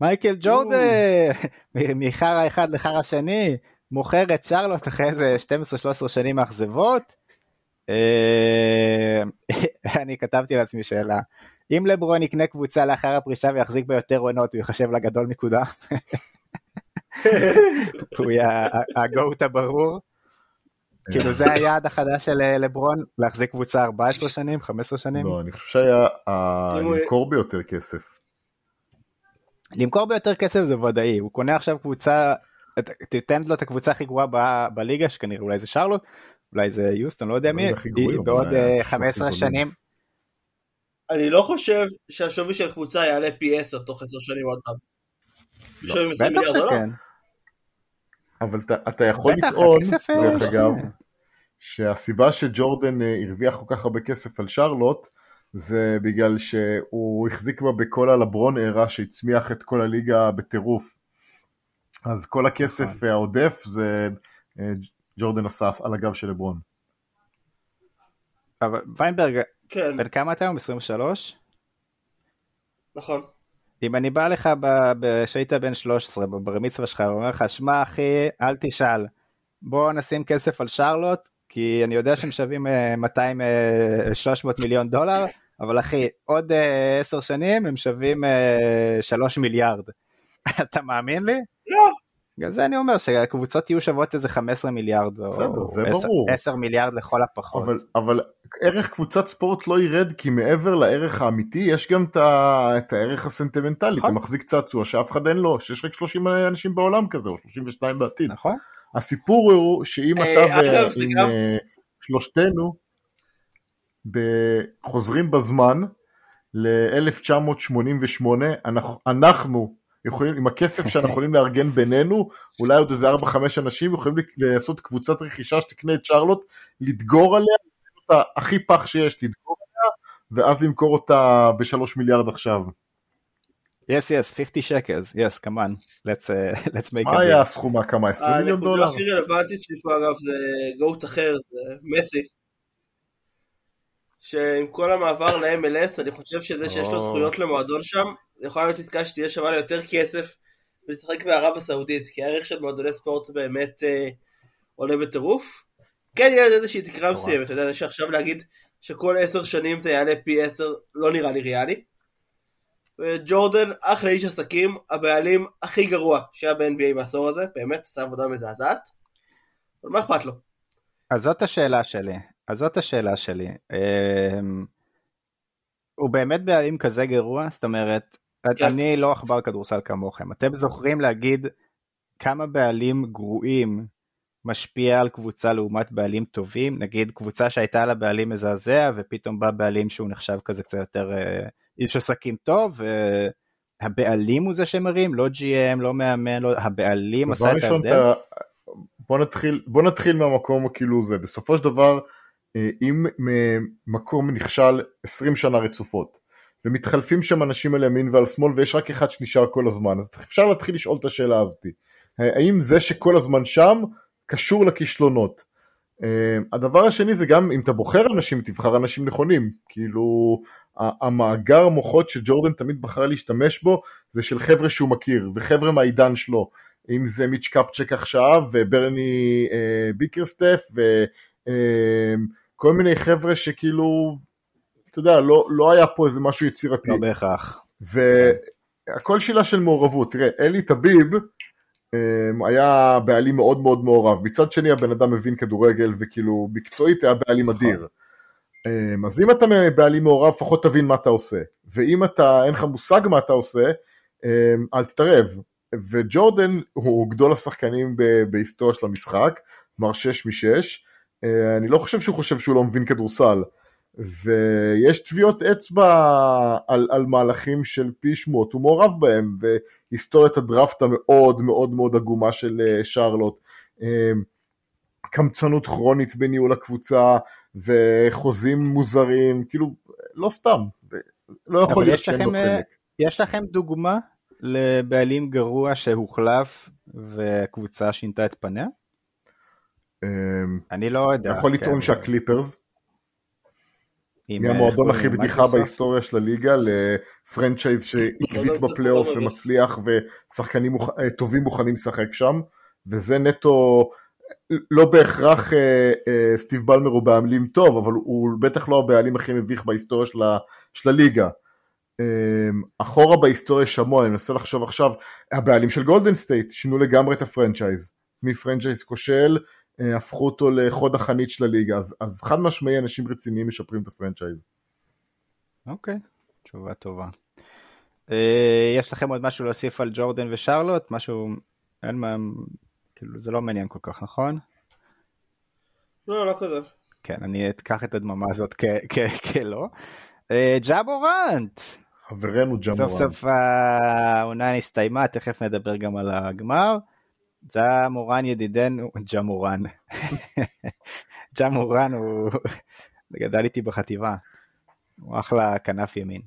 מייקל ג'ורדן, מחרא אחד לחרא שני, מוכר את שרלוט אחרי איזה 12-13 שנים מאכזבות. אה, אני כתבתי לעצמי שאלה, אם לברון יקנה קבוצה לאחר הפרישה ויחזיק ביותר עונות, הוא ייחשב לגדול מקודם? הוא יהיה הגוט הברור? כאילו זה היעד החדש של אה, לברון, להחזיק קבוצה 14 שנים, 15 שנים? לא, אני חושב שהיה למכור ביותר כסף. למכור ביותר כסף זה ודאי, הוא קונה עכשיו קבוצה, תיתן לו את הקבוצה הכי גרועה ב- בליגה, שכנראה אולי זה שרלוט, אולי זה יוסטון, לא יודע מי, בעוד היה אה, שם 15 הכי שנים, אני לא חושב שהשווי של קבוצה יעלה פי 10 תוך 10 שנים עוד פעם. לא, שווי 20 בטח? שכן, אבל אתה, יכול לטעון, הכסף, אה, דרך אגב. שהסיבה שג'ורדן אה, הרוויח כל כך הרבה כסף על שרלוט, זה בגלל שהוא החזיק בה בכל הלברון ארה שהצמיח את כל הליגה בטירוף. אז כל נכון. הכסף העודף זה אה, ג'ורדן עשה על הגב של לברון. אבל ויינברג, כן, בן כמה אתה היום? 23? נכון. אם אני בא לך כשהיית בן 13 בבר מצווה שלך ואומר לך שמע אחי אל תשאל בוא נשים כסף על שרלוט כי אני יודע שהם שווים אה, 200 אה, 300 מיליון דולר אבל אחי עוד אה, 10 שנים הם שווים אה, 3 מיליארד אתה מאמין לי? לא. בגלל זה אני אומר שהקבוצות יהיו שוות איזה 15 מיליארד בסדר, או זה 10 ברור. 10 מיליארד לכל הפחות. אבל, אבל ערך קבוצת ספורט לא ירד כי מעבר לערך האמיתי יש גם את, ה, את הערך הסנטימנטלי, נכון. אתה מחזיק צעצוע שאף אחד אין לו, שיש רק 30 אנשים בעולם כזה או 32 בעתיד. נכון? הסיפור הוא שאם אה, אתה גם- אה, שלושתנו חוזרים בזמן ל-1988, אנחנו, אנחנו יכולים, עם הכסף שאנחנו יכולים לארגן בינינו, אולי עוד איזה 4-5 אנשים יכולים לעשות קבוצת רכישה שתקנה את שרלוט, לדגור עליה, אותה הכי פח שיש, לדגור עליה, ואז למכור אותה בשלוש מיליארד עכשיו. yes yes 50 שקלס yes come on let's uh, let's make a מה deal. היה הסכום מהקמה? 20 מיליון הנקודה דולר? הכי רלוונטית שלי פה אגב זה גוט אחר, זה מסי. שעם כל המעבר ל-MLS אני חושב שזה שיש לו. זכויות למועדון שם, זה יכול להיות עסקה שתהיה שווה לו יותר כסף ולשחק בערב הסעודית, כי הערך של מועדוני ספורט באמת אה, עולה בטירוף. כן יהיה לזה איזושהי תקרה. מסוימת, אתה יודע, זה שעכשיו להגיד שכל עשר שנים זה יעלה פי עשר לא נראה לי ריאלי. וג'ורדן אחלה איש עסקים, הבעלים הכי גרוע שהיה ב-NBA בעשור הזה, באמת עשה עבודה מזעזעת. אבל מה אכפת לו? אז זאת השאלה שלי, אז זאת השאלה שלי. אמ, הוא באמת בעלים כזה גרוע? זאת אומרת, כן. אני לא עכבר כדורסל כמוכם. אתם זוכרים להגיד כמה בעלים גרועים משפיע על קבוצה לעומת בעלים טובים? נגיד קבוצה שהייתה לה בעלים מזעזע ופתאום בא בעלים שהוא נחשב כזה קצת יותר אה, איש עסקים טוב. והבעלים הוא זה שמרים, לא GM, לא מאמן, לא... הבעלים עשה את ההבדל. בוא נתחיל, בוא נתחיל מהמקום כאילו זה, בסופו של דבר, אם מקום נכשל 20 שנה רצופות, ומתחלפים שם אנשים על ימין ועל שמאל ויש רק אחד שנשאר כל הזמן אז אפשר להתחיל לשאול את השאלה הזאתי האם זה שכל הזמן שם קשור לכישלונות? אה, הדבר השני זה גם אם אתה בוחר אנשים תבחר אנשים נכונים. כאילו המאגר מוחות שג'ורדן תמיד בחר להשתמש בו זה של חבר'ה שהוא מכיר וחבר'ה מהעידן שלו. אם זה מיץ' קפצ'ק עכשיו וברני אה, ביקרסטף וכל אה, מיני חבר'ה שכאילו אתה יודע לא, לא היה פה איזה משהו יצירתי. לא בהכרח. והכל שאלה של מעורבות תראה אלי טביב אמ, היה בעלים מאוד מאוד מעורב. מצד שני הבן אדם מבין כדורגל וכאילו מקצועית היה בעלים נכון. אדיר. אמ, אז אם אתה בעלים מעורב לפחות תבין מה אתה עושה. ואם אתה אין לך מושג מה אתה עושה אמ, אל תתערב. וג'ורדן הוא גדול השחקנים בהיסטוריה של המשחק, כלומר 6 מ-6. אני לא חושב שהוא חושב שהוא לא מבין כדורסל. ויש טביעות אצבע על, על מהלכים של פי שמות, הוא מעורב בהם, והיסטוריית הדראפט המאוד מאוד מאוד עגומה של אה, שרלוט, אמ, קמצנות כרונית בניהול הקבוצה, וחוזים מוזרים, כאילו, לא סתם, לא יכול להיות שאין לו אה, חלק. יש לכם דוגמה לבעלים גרוע שהוחלף וקבוצה שינתה את פניה? אמ, אני לא יודע. אתה יכול לטעון כן. שהקליפרס, מהמועדון הכי בדיחה בהיסטוריה של הליגה לפרנצ'ייז שעקבית בפלייאוף ומצליח ושחקנים אה, טובים מוכנים לשחק שם וזה נטו לא בהכרח אה, אה, סטיב בלמר הוא בעלים טוב אבל הוא בטח לא הבעלים הכי מביך בהיסטוריה של, הליגה. אחורה בהיסטוריה שמע, אני מנסה לחשוב עכשיו, הבעלים של גולדן סטייט שינו לגמרי את ה franchise, מ franchise כושל אה, הפכו אותו לחוד החנית של הליגה, אז, אז חד משמעי אנשים רציניים משפרים את ה franchise. אוקיי, okay, תשובה טובה. Uh, יש לכם עוד משהו להוסיף על ג'ורדן ושרלוט? משהו, אין מה, כאילו זה לא מעניין כל כך, נכון? לא, לא כזה. כן, אני אקח את הדממה הזאת כלא. אה, ג'אבורנט! חברנו ג'אבורנט. סוף סוף העונה נסתיימה, תכף נדבר גם על הגמר. ג'ה מורן ידידנו, ג'ה מורן, ג'ה מורן הוא גדל איתי בחטיבה, הוא אחלה כנף ימין.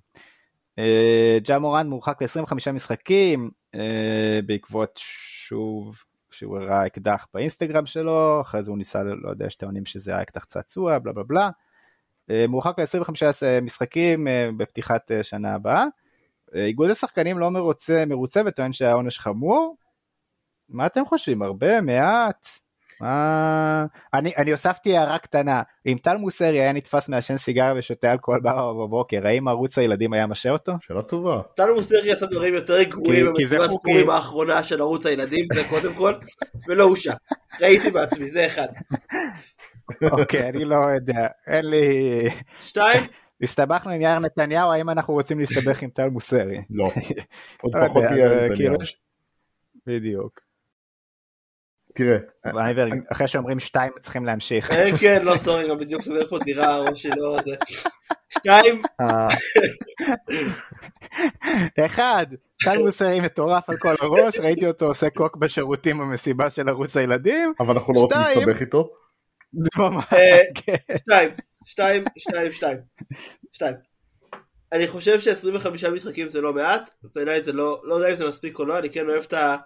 אה, ג'ה מורן מורחק ל-25 משחקים אה, בעקבות שוב שהוא הראה אקדח באינסטגרם שלו, אחרי זה הוא ניסה, לא יודע, יש טעונים שזה היה אקדח צעצוע, בלה בלה בלה. אה, מורחק ל-25 משחקים בפתיחת שנה הבאה. איגוד השחקנים לא מרוצה, מרוצה וטוען שהעונש חמור, מה אתם חושבים? הרבה? מעט? מה... אני, אני הוספתי הערה קטנה, אם טל מוסרי היה נתפס מעשן סיגריה ושותה אלכוהול בארבע בבוקר, האם ערוץ הילדים היה משה אותו? שאלה טובה. טל מוסרי עשה דברים יותר גרועים במסיבת פורים האחרונה של ערוץ הילדים, זה קודם כל, ולא הושע. ראיתי בעצמי, זה אחד. אוקיי, אני לא יודע, אין לי... שתיים? הסתבכנו עם יאיר נתניהו, האם אנחנו רוצים להסתבך עם טל מוסרי? לא, עוד לא פחות מיאיר נתניהו. כאילו, בדיוק. תראה. אחרי שאומרים שתיים צריכים להמשיך. אה, כן, לא, סורי, גם בדיוק סובר פה דירה, או שלא, זה... שתיים. אה. אחד, טל מוסרי מטורף על כל הראש, ראיתי אותו עושה קוק בשירותים במסיבה של ערוץ הילדים. אבל אנחנו לא רוצים להסתבך איתו. אה, כן. שתיים, שתיים, שתיים, שתיים. שתיים. אני חושב ש-25 משחקים זה לא מעט, בעיניי זה לא, לא יודע אם זה מספיק או לא, אני כן אוהב את ה...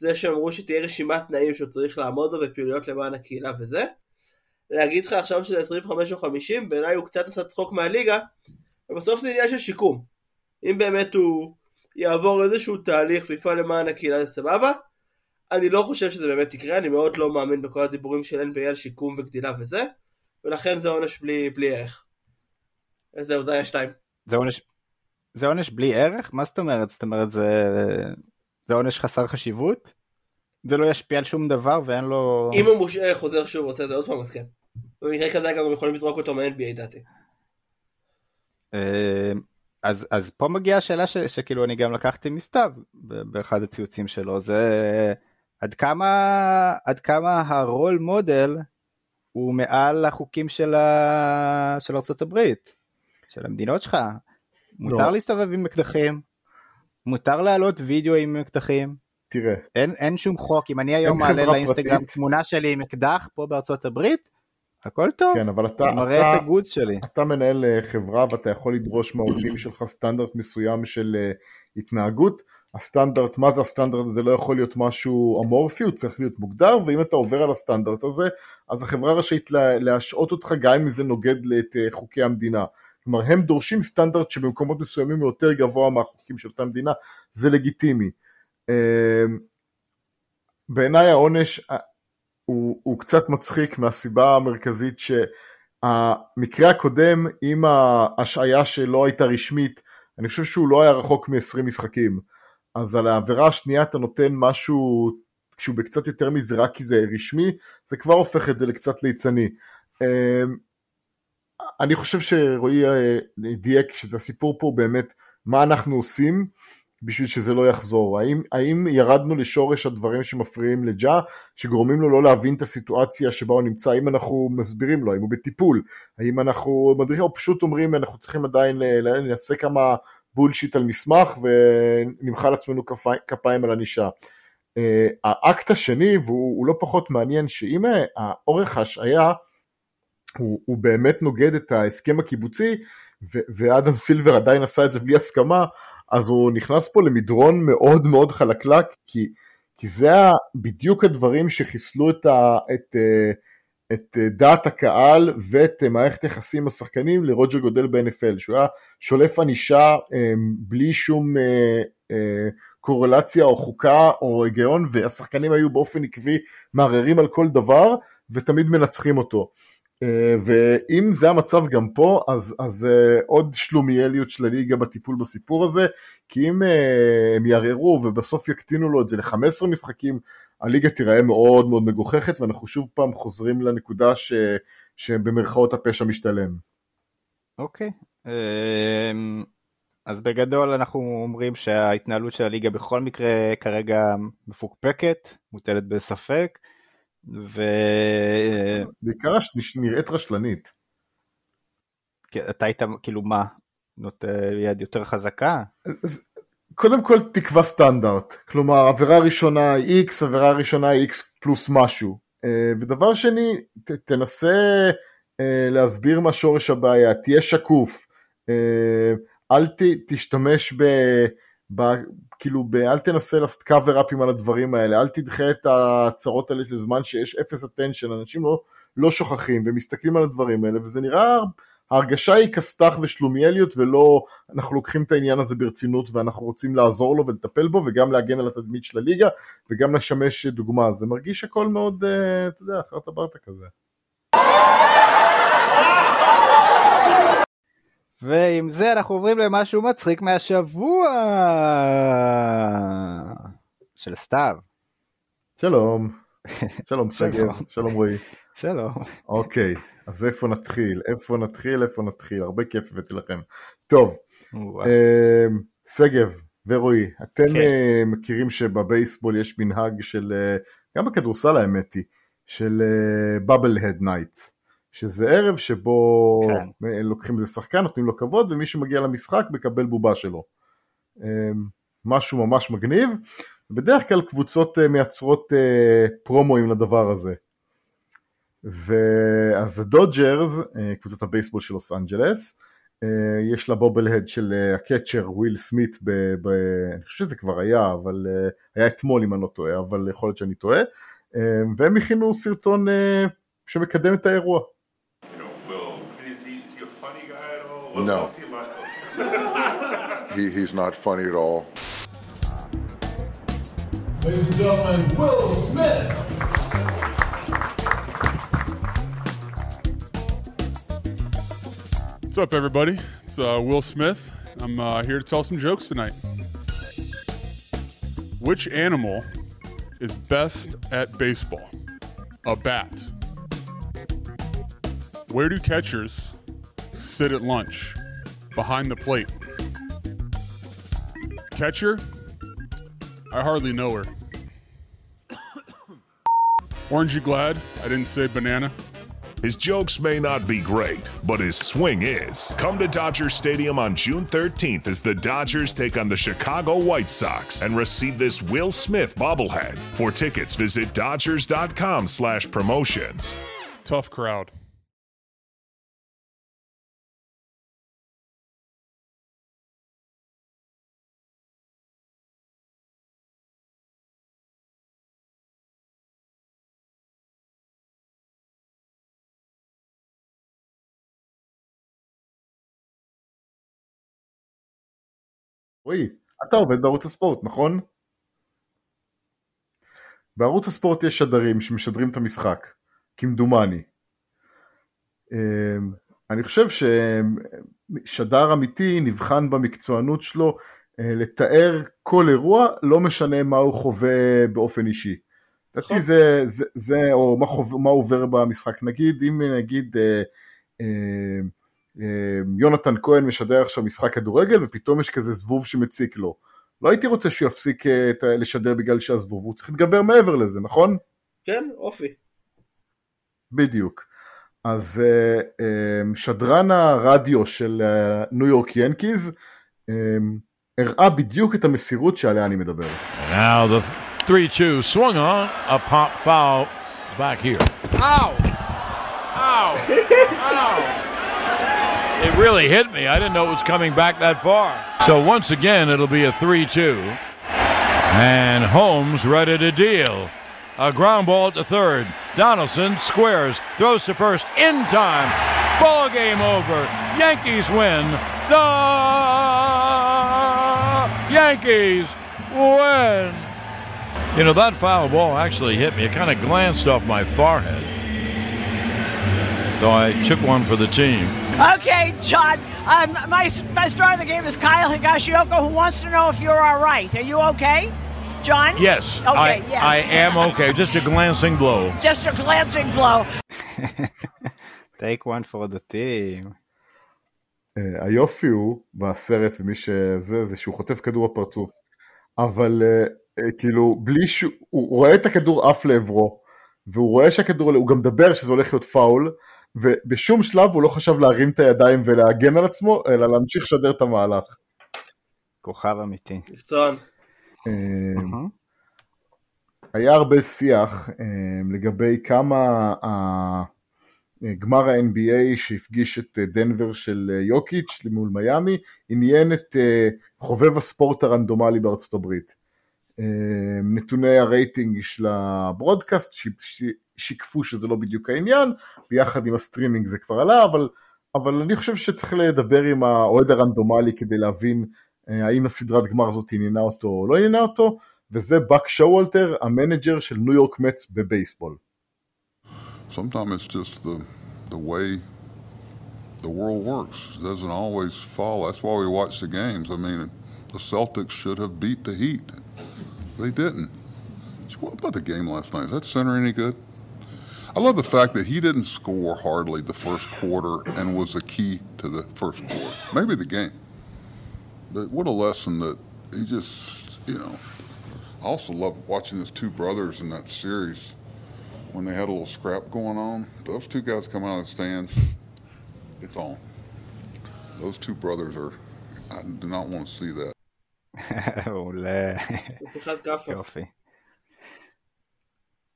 זה שאמרו שתהיה רשימת תנאים שהוא צריך לעמוד בו ופעילויות למען הקהילה וזה. להגיד לך עכשיו שזה 25 או 50, בעיניי הוא קצת עשה צחוק מהליגה, ובסוף זה עניין של שיקום. אם באמת הוא יעבור איזשהו תהליך ויפעל למען הקהילה זה סבבה. אני לא חושב שזה באמת יקרה, אני מאוד לא מאמין בכל הדיבורים של NBA על שיקום וגדילה וזה, ולכן זה עונש בלי, בלי ערך. זהו, זה היה שתיים. זה עונש, זה עונש בלי ערך? מה זאת אומרת? זאת אומרת זה... זה עונש חסר חשיבות? זה לא ישפיע על שום דבר ואין לו... אם הוא מושעה חוזר שוב רוצה את זה עוד פעם אז כן. במקרה כזה גם יכולים לזרוק אותו מה-NBA דעתי. אה, אז, אז פה מגיעה השאלה ש, שכאילו אני גם לקחתי מסתיו באחד הציוצים שלו זה עד כמה עד כמה הרול מודל הוא מעל החוקים של, ה, של ארה"ב של המדינות שלך מותר לא. להסתובב עם אקדחים מותר להעלות וידאו עם אקדחים. תראה. אין, אין שום חוק, אם אני היום מעלה לאינסטגרם פרטית. תמונה שלי עם אקדח פה בארצות הברית, הכל טוב. כן, אבל אתה... מראה אתה, את הגוד שלי. אתה מנהל אה, חברה ואתה יכול לדרוש מהעובדים שלך סטנדרט מסוים של אה, התנהגות. הסטנדרט, מה זה הסטנדרט הזה לא יכול להיות משהו אמורפי, הוא צריך להיות מוגדר, ואם אתה עובר על הסטנדרט הזה, אז החברה רשאית להשעות אותך גם אם זה נוגד את אה, חוקי המדינה. כלומר, הם דורשים סטנדרט שבמקומות מסוימים הוא יותר גבוה מהחוקים של אותה מדינה, זה לגיטימי. בעיניי העונש הוא, הוא קצת מצחיק מהסיבה המרכזית שהמקרה הקודם עם ההשעיה שלא הייתה רשמית, אני חושב שהוא לא היה רחוק מ-20 משחקים. אז על העבירה השנייה אתה נותן משהו כשהוא בקצת יותר מזה רק כי זה רשמי, זה כבר הופך את זה לקצת ליצני. אני חושב שרועי אה, דייק שזה הסיפור פה באמת מה אנחנו עושים בשביל שזה לא יחזור? האם, האם ירדנו לשורש הדברים שמפריעים לג'ה, שגורמים לו לא להבין את הסיטואציה שבה הוא נמצא, האם אנחנו מסבירים לו, האם הוא בטיפול, האם אנחנו מדריכים, או פשוט אומרים אנחנו צריכים עדיין לעשה כמה בולשיט על מסמך ונמחא לעצמנו כפיים, כפיים על ענישה. Uh, האקט השני, והוא לא פחות מעניין, שאם האורך ההשעיה הוא, הוא באמת נוגד את ההסכם הקיבוצי, ואדם סילבר עדיין עשה את זה בלי הסכמה, אז הוא נכנס פה למדרון מאוד מאוד חלקלק, כי, כי זה בדיוק הדברים שחיסלו את, ה, את, אה, את אה, דעת הקהל ואת אה, מערכת היחסים השחקנים לרוג'ר גודל ב-NFL, שהוא היה שולף ענישה בלי שום קורלציה או חוקה או היגיון, והשחקנים היו באופן עקבי מערערים על כל דבר ותמיד מנצחים אותו. אה, ואם זה המצב גם פה, אז, אז uh, עוד שלומיאליות של הליגה בטיפול בסיפור הזה, כי אם uh, הם יערערו ובסוף יקטינו לו את זה ל-15 משחקים, הליגה תיראה מאוד מאוד מגוחכת, ואנחנו שוב פעם חוזרים לנקודה ש, שבמרכאות הפשע משתלם. אוקיי, okay. אמ, אז בגדול אנחנו אומרים שההתנהלות של הליגה בכל מקרה כרגע מפוקפקת, מוטלת בספק. ו... בעיקר נראית רשלנית. אתה היית כאילו מה? נוטה יד יותר חזקה? קודם כל תקבע סטנדרט, כלומר עבירה ראשונה X, עבירה ראשונה X פלוס משהו. אה, ודבר שני, ת, תנסה אה, להסביר מה שורש הבעיה, תהיה שקוף, אה, אל ת, תשתמש ב... ב, כאילו, ב, אל תנסה לעשות קאבר אפים על הדברים האלה, אל תדחה את ההצהרות האלה של זמן שיש אפס אטנשן, אנשים לא, לא שוכחים ומסתכלים על הדברים האלה, וזה נראה, ההרגשה היא כסת"ח ושלומיאליות, ולא אנחנו לוקחים את העניין הזה ברצינות ואנחנו רוצים לעזור לו ולטפל בו, וגם להגן על התדמית של הליגה, וגם לשמש דוגמה, זה מרגיש הכל מאוד, אה, אתה יודע, אחרת ברטה כזה. ועם זה אנחנו עוברים למשהו מצחיק מהשבוע של סתיו. שלום. שלום סגר, שלום רועי. שלום. אוקיי, אז איפה נתחיל? איפה נתחיל? איפה נתחיל? הרבה כיף הבאתי לכם. טוב, אמ, שגב ורועי, אתם כן. אה, מכירים שבבייסבול יש מנהג של, אה, גם בכדורסל האמת היא, של bobblehead nights. שזה ערב שבו כן. לוקחים איזה שחקן, נותנים לו כבוד, ומי שמגיע למשחק מקבל בובה שלו. אמ, משהו ממש מגניב. בדרך כלל קבוצות אה, מייצרות אה, פרומואים לדבר הזה. ואז הדודג'רס, אה, קבוצת הבייסבול של לוס אנג'לס, יש לה bobblehead של ה catcher וויל סמית, ב, ב, אני חושב שזה כבר היה, אבל היה אתמול אם אני לא טועה, אבל יכול להיות שאני טועה, והם הכינו סרטון שמקדם את האירוע. No. he, he's not funny at all. Ladies and gentlemen, Will Smith. What's up, everybody? It's uh, Will Smith. I'm uh, here to tell some jokes tonight. Which animal is best at baseball? A bat. Where do catchers sit at lunch behind the plate. Catcher? I hardly know her. Orange, you glad I didn't say banana? His jokes may not be great, but his swing is. Come to Dodger Stadium on June 13th as the Dodgers take on the Chicago White Sox and receive this Will Smith bobblehead. For tickets, visit dodgers.com slash promotions. Tough crowd. רועי, אתה עובד בערוץ הספורט, נכון? בערוץ הספורט יש שדרים שמשדרים את המשחק, כמדומני. אמ, אני חושב ששדר אמיתי נבחן במקצוענות שלו אה, לתאר כל אירוע, לא משנה מה הוא חווה באופן אישי. לדעתי זה, זה, זה, או מה, חוב, מה עובר במשחק. נגיד, אם נגיד אה, אה, יונתן כהן משדר עכשיו משחק כדורגל ופתאום יש כזה זבוב שמציק לו. לא הייתי רוצה שהוא יפסיק אה, לשדר בגלל שהזבוב, הוא צריך להתגבר מעבר לזה, נכון? כן, אופי. בדיוק. אז uh, um, שדרן הרדיו של ניו יורק ינקיז הראה בדיוק את המסירות שעליה אני מדבר. Now the 3-2 swung on, a pop foul back here. Ow! Ow! Ow! It really hit me. I didn't know it was coming back that far. So once again, it'll be a 3-2. And Holmes ready to deal. A ground ball the third. Donaldson squares, throws to first in time. Ball game over. Yankees win. The Yankees win. You know, that foul ball actually hit me. It kind of glanced off my forehead. So I took one for the team. Okay, John. Um, my best star of the game is Kyle Higashioka, who wants to know if you're all right. Are you okay? John? Yes. Okay, I, yes. I am okay. Just a glancing blow. Just a glancing blow. take one for the team. Uh, היופי הוא בסרט ומי שזה זה שהוא חוטף כדור בפרצוף אבל uh, uh, כאילו בלי שהוא הוא רואה את הכדור עף לעברו והוא רואה שהכדור הוא גם מדבר שזה הולך להיות פאול ובשום שלב הוא לא חשב להרים את הידיים ולהגן על עצמו אלא להמשיך לשדר את המהלך. כוכב אמיתי. מקצוען. Uh, היה הרבה שיח uh, לגבי כמה גמר ה-NBA שהפגיש את דנבר של יוקיץ' מול מיאמי, עניין את חובב הספורט הרנדומלי בארצות הברית. נתוני הרייטינג של ה broadcast שיקפו שזה לא בדיוק העניין, ביחד עם הסטרימינג זה כבר עלה, אבל, אבל אני חושב שצריך לדבר עם האוהד הרנדומלי כדי להבין האם הסדרת גמר הזאת עניינה אותו או לא עניינה אותו, וזה באק שואלטר, ה manager של ניו יורק מצ בבייסבול. The world works. It doesn't always follow. That's why we watch the games. I mean, the Celtics should have beat the Heat. They didn't. What about the game last night? Is that center any good? I love the fact that he didn't score hardly the first quarter and was the key to the first quarter. Maybe the game. But what a lesson that he just, you know. I also love watching his two brothers in that series when they had a little scrap going on. Those two guys come out of the stands, it's on. Those two brothers are, I do not want to see that. מעולה. פתיחת כאפה. יופי.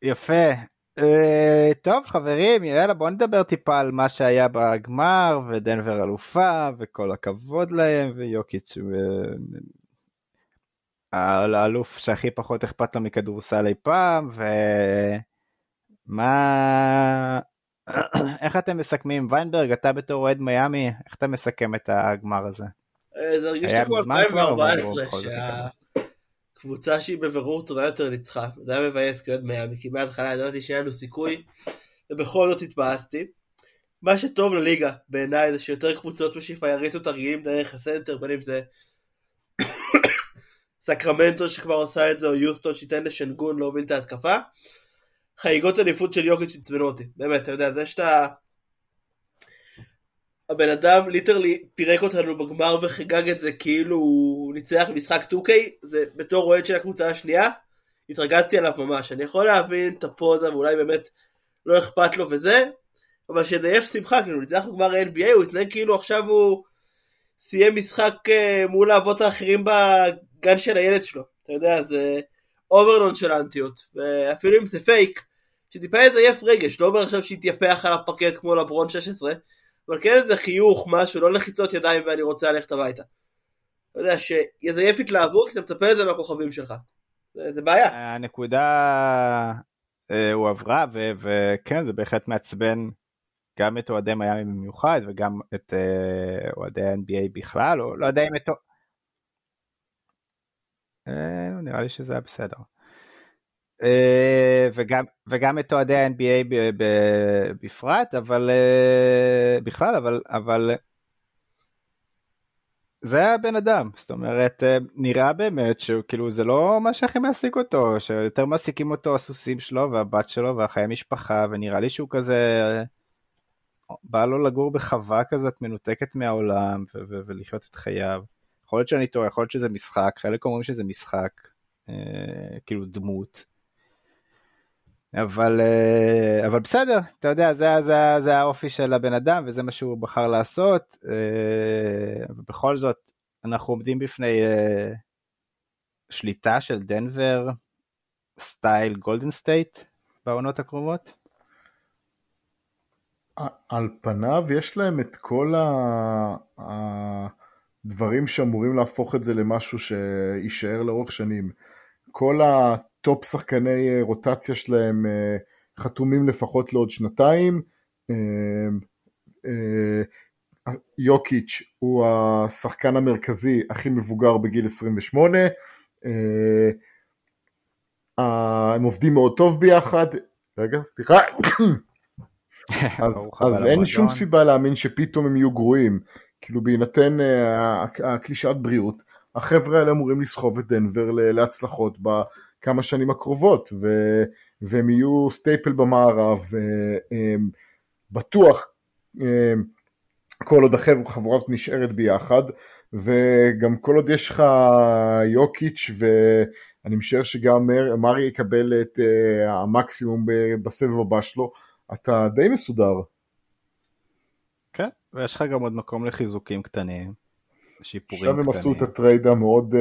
יפה. Uh, טוב חברים יאללה בוא נדבר טיפה על מה שהיה בגמר ודנבר אלופה וכל הכבוד להם ויוקיץ' האלוף שהכי פחות אכפת לו מכדורסל אי פעם ומה איך אתם מסכמים ויינברג אתה בתור אוהד מיאמי איך אתה מסכם את הגמר הזה. זה הרגיש לי כמו 2014 שהקבוצה שהיא בבירור טובה יותר ניצחה זה היה מבאס כאוהד מיאמי כי מההתחלה ידעתי שהיה לנו סיכוי ובכל זאת התבאסתי. מה שטוב לליגה בעיניי זה שיותר קבוצות בשאיפה יריצו תרגילים דרך הסנטר בין אם זה סקרמנטו שכבר עושה את זה, או יוסטון שייתן לשנגון להוביל את ההתקפה. חגיגות אליפות של יוקיץ' עצבנו אותי, באמת, אתה יודע, זה שאתה... הבן אדם ליטרלי פירק אותנו בגמר וחגג את זה כאילו הוא ניצח משחק 2K, זה בתור אוהד של הקבוצה השנייה, התרגזתי עליו ממש. אני יכול להבין את הפוזה ואולי באמת לא אכפת לו וזה, אבל שזה יהיה שמחה, כאילו ניצח בגמר NBA, הוא התנהג כאילו עכשיו הוא סיים משחק מול האבות האחרים בגן של הילד שלו. אתה יודע, זה אוברלון של אנטיות, ואפילו אם זה פייק, שטיפה יזייף רגש, לא אומר עכשיו שיתייפח על הפרקט כמו לברון 16, אבל כן איזה חיוך, משהו, לא לחיצות ידיים ואני רוצה ללכת הביתה. אתה יודע, שיזייף התלהבות, כי אתה מצפה לזה מהכוכבים שלך. זה, זה בעיה. הנקודה אה, הועברה, וכן, זה בהחלט מעצבן גם את אוהדי מיאמי במיוחד, וגם את אה, אוהדי ה-NBA בכלל, או לא יודע אם את... אה, נראה לי שזה היה בסדר. אה, וגם, וגם את אוהדי ה-NBA בפרט, אבל אה, בכלל, אבל, אבל זה היה בן אדם, זאת אומרת, נראה באמת שהוא כאילו זה לא מה שהכי מעסיק אותו, שיותר מעסיקים אותו הסוסים שלו והבת שלו והחיי משפחה, ונראה לי שהוא כזה, בא לו לגור בחווה כזאת מנותקת מהעולם ולחיות את חייו. יכול להיות שאני טועה, יכול להיות שזה משחק, חלק אומרים שזה משחק, אה, כאילו דמות. אבל, אה, אבל בסדר, אתה יודע, זה, זה, זה האופי של הבן אדם וזה מה שהוא בחר לעשות. אה, ובכל זאת, אנחנו עומדים בפני אה, שליטה של דנבר style גולדן סטייט בעונות הקרובות. על פניו יש להם את כל הדברים שאמורים להפוך את זה למשהו שיישאר לאורך שנים. כל ה top שחקני אה, רוטציה שלהם אה, חתומים לפחות לעוד שנתיים. אה, יוקיץ' הוא השחקן המרכזי הכי מבוגר בגיל 28. הם עובדים מאוד טוב ביחד. רגע, סליחה. אז, אז אין שום סיבה להאמין שפתאום הם יהיו גרועים. כאילו בהינתן הקלישאת בריאות, החבר'ה האלה אמורים לסחוב את דנבר להצלחות בכמה שנים הקרובות, ו, והם יהיו סטייפל במערב, בטוח כל עוד החבורה הזאת נשארת ביחד, וגם כל עוד יש לך יוקיץ' ואני משער שגם מרי יקבל את המקסימום בסבב הבא שלו, אתה די מסודר. כן, ויש לך גם עוד מקום לחיזוקים קטנים. שיפורים קטנים. עכשיו הם עשו את ה trade המאוד uh,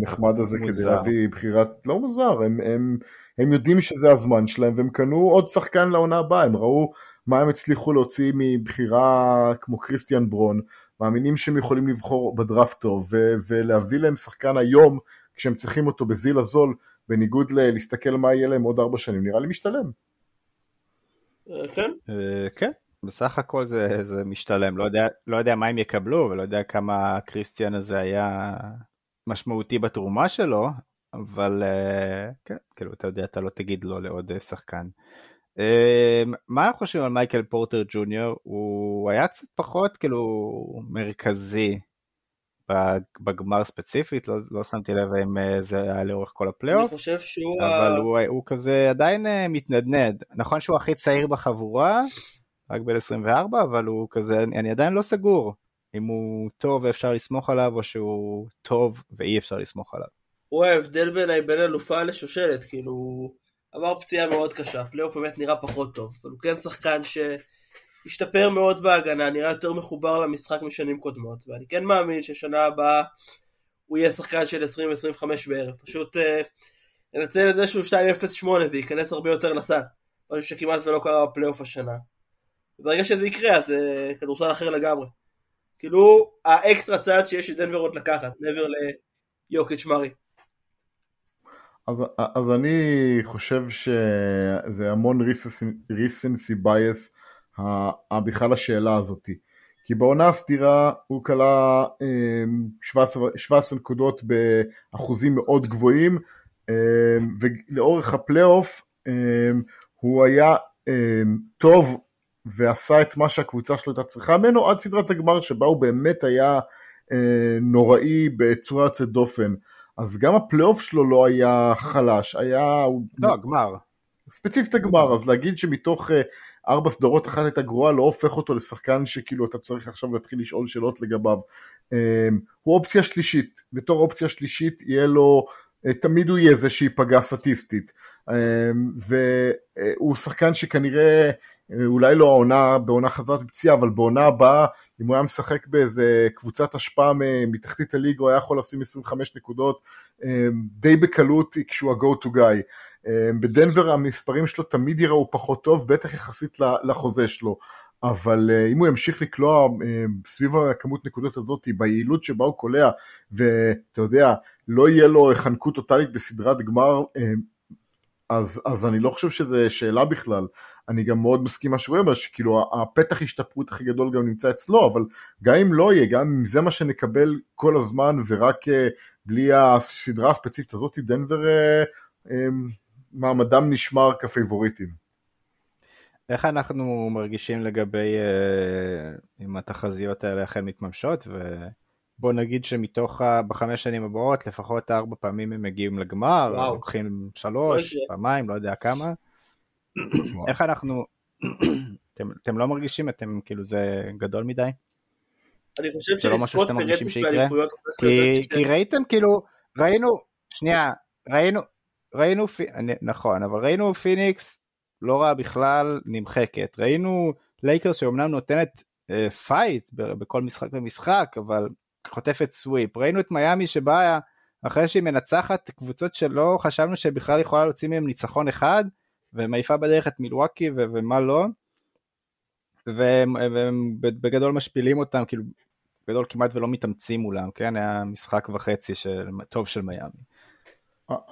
נחמד הזה מוזר. כדי להביא בחירת, לא מוזר, הם, הם, הם יודעים שזה הזמן שלהם והם קנו עוד שחקן לעונה הבאה, הם ראו מה הם הצליחו להוציא מבחירה כמו קריסטיאן ברון, מאמינים שהם יכולים לבחור בדראפט טוב ולהביא להם שחקן היום כשהם צריכים אותו בזיל הזול, בניגוד ללהסתכל מה יהיה להם עוד ארבע שנים, נראה לי משתלם. כן. אה, כן, בסך הכל זה, זה משתלם, לא יודע, לא יודע מה הם יקבלו ולא יודע כמה הקריסטיאן הזה היה משמעותי בתרומה שלו, אבל אה, כן, כאילו אתה יודע, אתה לא תגיד לא לעוד אה, שחקן. מה אנחנו חושבים על מייקל פורטר ג'וניור? הוא היה קצת פחות כאילו מרכזי בגמר ספציפית, לא, לא שמתי לב אם אה, זה היה לאורך כל הפלייאוף. אני חושב שהוא... אבל ה... הוא, הוא כזה עדיין אה, מתנדנד. נכון שהוא הכי צעיר בחבורה, רק בן 24, אבל הוא כזה, אני עדיין לא סגור אם הוא טוב ואפשר לסמוך עליו, או שהוא טוב ואי אפשר לסמוך עליו. הוא ההבדל בעיניי בין אלופה לשושלת, כאילו, עבר פציעה מאוד קשה, פלייאוף באמת נראה פחות טוב, אבל הוא כן שחקן ש... השתפר מאוד בהגנה, נראה יותר מחובר למשחק משנים קודמות, ואני כן מאמין ששנה הבאה הוא יהיה שחקן של 20-25 בערב, פשוט אה, ננצל את זה שהוא 2-0-8 וייכנס הרבה יותר לסל, משהו שכמעט ולא קרה בפלייאוף השנה. וברגע שזה יקרה אז אה, כדורסל אחר לגמרי. כאילו האקסטרה צעד שיש לדנבר עוד לקחת, מעבר ליוקיץ' מרי. אז, אז אני חושב שזה המון recency bias בכלל השאלה הזאתי. כי בעונה הסדירה הוא קלע 17, אמ, 17 נקודות באחוזים מאוד גבוהים, אמ, ולאורך הפלייאוף אמ, הוא היה טוב ועשה את מה שהקבוצה שלו הייתה צריכה ממנו עד סדרת הגמר שבה הוא באמת היה נוראי בצורה יוצאת דופן. אז גם הפלייאוף שלו לא היה חלש, היה... לא, גמר. ספציפית הגמר, אז להגיד שמתוך ארבע סדרות אחת הייתה גרועה לא הופך אותו לשחקן שכאילו אתה צריך עכשיו להתחיל לשאול שאלות לגביו. אמ, הוא אופציה שלישית, בתור אופציה שלישית יהיה לו, אה, תמיד הוא יהיה זה שייפגע סטטיסטית. אמ, והוא שחקן שכנראה אה, אולי לא העונה בעונה חזרת בפציעה, אבל בעונה הבאה, אם הוא היה משחק באיזה קבוצת השפעה מתחתית הליגה, הוא היה יכול לשים 25 נקודות אמ, די בקלות כשהוא ה-go to guy. אמ, בדנבר המספרים שלו תמיד יראו פחות טוב, בטח יחסית לחוזה שלו, אבל אה, אם הוא ימשיך לקלוע סביב הכמות נקודות הזאת, ביעילות שבה הוא קולע, ואתה יודע, לא יהיה לו חנקות טוטאלית בסדרת גמר, אז, אז אני לא חושב שזה שאלה בכלל. אני גם מאוד מסכים מה שהוא אומר, שכאילו הפתח השתפרות הכי גדול גם נמצא אצלו, אבל גם אם לא יהיה, גם אם זה מה שנקבל כל הזמן ורק אה, בלי הסדרה הספציפית הזאת, דנבר אה, אה, מעמדם נשמר כפייבוריטים. איך אנחנו מרגישים לגבי אם התחזיות האלה אכן מתממשות, ובוא נגיד שמתוך, בחמש שנים הבאות, לפחות ארבע פעמים הם מגיעים לגמר, וואו. לוקחים שלוש, פעמיים, לא יודע כמה. איך אנחנו, אתם, אתם לא מרגישים, אתם כאילו זה גדול מדי? אני חושב לא שלזכות ברצף באליפויות הופך להיות כי ראיתם כאילו, ראינו, שנייה, ראינו, ראינו, נכון, אבל ראינו פיניקס לא רע בכלל, נמחקת. ראינו לייקרס שאומנם נותנת אה, fight בכל משחק ומשחק, אבל חוטפת sweep. ראינו את מיאמי שבאה אחרי שהיא מנצחת קבוצות שלא חשבנו שבכלל יכולה להוציא מהם ניצחון אחד, ומעיפה בדרך את מילווקי ו- ומה לא. והם, והם בגדול משפילים אותם, כאילו, בגדול כמעט ולא מתאמצים מולם, כן? היה משחק וחצי של, טוב של מיאמי.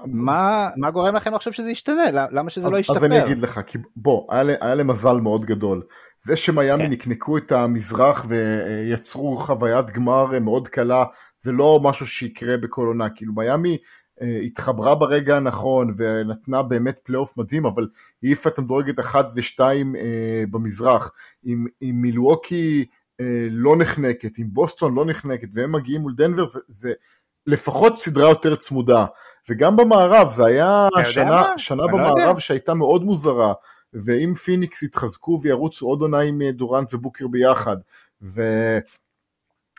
מה, מה גורם לכם לחשוב שזה ישתנה? למה שזה אז, לא ישתפר? אז אני אגיד לך, כי בוא, היה, היה להם מזל מאוד גדול. זה שמיאמי כן. נקנקו את המזרח ויצרו חוויית גמר מאוד קלה, זה לא משהו שיקרה בכל עונה. כאילו מיאמי אה, התחברה ברגע הנכון ונתנה באמת פלייאוף מדהים, אבל היא העיפה את המדורגת 1 ו-2 אה, במזרח. עם, עם מילווקי אה, לא נחנקת, עם בוסטון לא נחנקת, והם מגיעים מול דנבר, זה, זה לפחות סדרה יותר צמודה. וגם במערב, זה היה שנה, שנה לא במערב שהייתה מאוד מוזרה, ואם פיניקס יתחזקו וירוצו עוד עונה עם דורנט ובוקר ביחד, ו...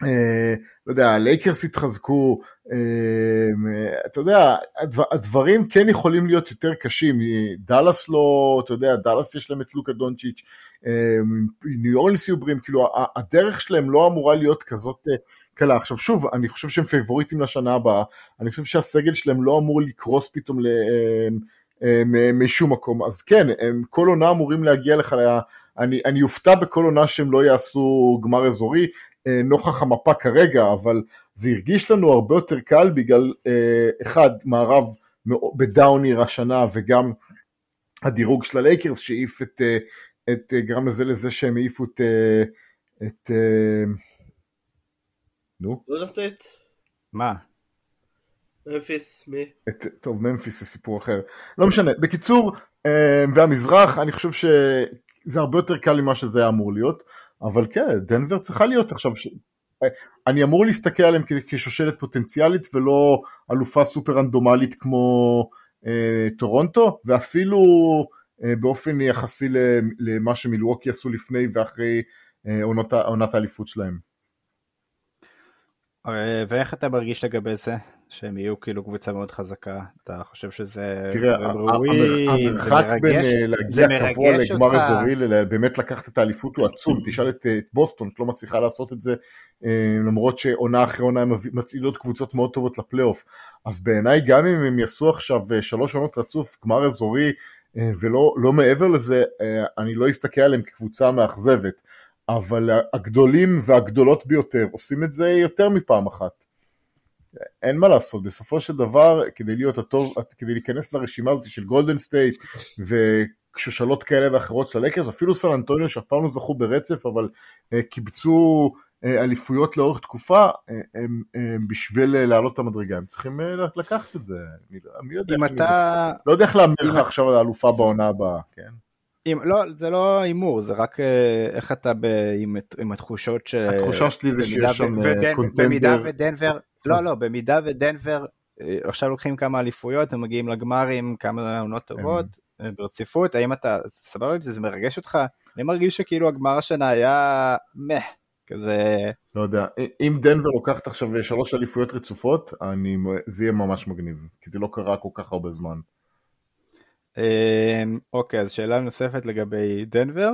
אה, לא יודע, הלייקרס התחזקו, אה, אתה יודע, הדברים כן יכולים להיות יותר קשים, דאלאס לא, אתה יודע, דאלאס יש להם את לוקה דונצ'יץ', אה, ניו אורלס יהיו בריאים, כאילו הדרך שלהם לא אמורה להיות כזאת קלה. עכשיו שוב, אני חושב שהם פייבוריטים לשנה הבאה, אני חושב שהסגל שלהם לא אמור לקרוס פתאום ל... משום מקום, אז כן, הם כל עונה אמורים להגיע לך, אני, אני אופתע בכל עונה שהם לא יעשו גמר אזורי, אה, נוכח המפה כרגע, אבל זה הרגיש לנו הרבה יותר קל בגלל, אה, אחד, מערב בדאוניר השנה וגם הדירוג של הלייקרס שהעיף את, אה, את גרם לזה לזה שהם העיפו את, את נו? לא לתת. מה? ממפיס, מי? את, טוב, ממפיס זה סיפור אחר. לא משנה. בקיצור, והמזרח, אני חושב שזה הרבה יותר קל ממה שזה היה אמור להיות. אבל כן, דנבר צריכה להיות עכשיו, ש... אני אמור להסתכל עליהם כשושלת פוטנציאלית ולא אלופה סופר רנדומלית כמו אה, טורונטו, ואפילו אה, באופן יחסי למה שמילווקי עשו לפני ואחרי אה, עונת, עונת האליפות שלהם. אה, ואיך אתה מרגיש לגבי זה? שהם יהיו כאילו קבוצה מאוד חזקה, אתה חושב שזה תראה, ראוי, המרחק בין אה, להגיע קבוע לגמר אזורי, באמת לקחת את האליפות הוא עצום, תשאל את, את בוסטון שלא מצליחה לעשות את זה, אה, למרות שעונה אחרי עונה הם מצעידות קבוצות מאוד טובות לפלייאוף, אז בעיניי גם אם הם יעשו עכשיו אה, שלוש עונות רצוף גמר אזורי, ולא לא מעבר לזה, אני לא אסתכל עליהם כקבוצה מאכזבת, אבל הגדולים והגדולות ביותר עושים את זה יותר מפעם אחת. אין מה לעשות, בסופו של דבר, כדי להיות הטוב, כדי להיכנס לרשימה הזאת של גולדן סטייט ושושלות כאלה ואחרות של הלייקרס, אפילו סן אנטוניו שאף פעם לא זכו ברצף, אבל uh, קיבצו uh, אליפויות לאורך תקופה, uh, הם, uh, בשביל לעלות את המדרגה, הם צריכים לקחת את זה. מי יודע אתה... לא יודע איך להמר לך עכשיו על האלופה בעונה הבאה, כן? אם, לא, זה לא הימור, זה רק איך אתה ב, עם, עם התחושות ש... התחושה שלי זה שיש שם קונטנדר. במידה ודנבר, לא, לא, במידה ודנבר אה, עכשיו לוקחים כמה אליפויות, הם מגיעים לגמרים, כמה עונות טובות אה, ברציפות, האם אתה סבבה עם זה, זה מרגש אותך? אני מרגיש שכאילו הגמר השנה היה מeh, כזה... לא יודע, אם דנבר לוקחת עכשיו שלוש אליפויות רצופות, אני, זה יהיה ממש מגניב, כי זה לא קרה כל כך הרבה זמן. אמ, אוקיי, אז שאלה נוספת לגבי דנבר.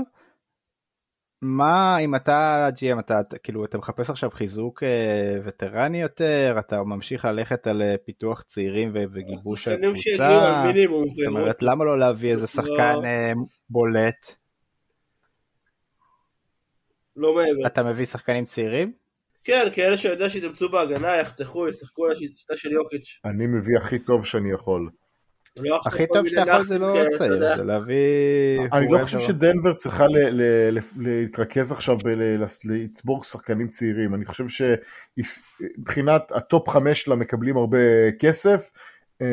מה אם אתה GM אתה כאילו אתה מחפש עכשיו חיזוק אה, וטרני יותר אתה ממשיך ללכת על אה, פיתוח צעירים וגיבוש הקבוצה זאת אומרת למה לא להביא איזה שחקן אה, בולט. לא מעבר. אתה מביא שחקנים צעירים? כן כאלה שיודע שיתאמצו בהגנה יחתכו ישחקו על השיטה של יוקיץ'. אני מביא הכי טוב שאני יכול. לא הכי טוב שאתה יכול זה לא צעיר. זה להביא... אני לא. חושב שדנבר צריכה להתרכז עכשיו בלצבור שחקנים צעירים, אני חושב שמבחינת ה top חמש שלה מקבלים הרבה כסף, אה,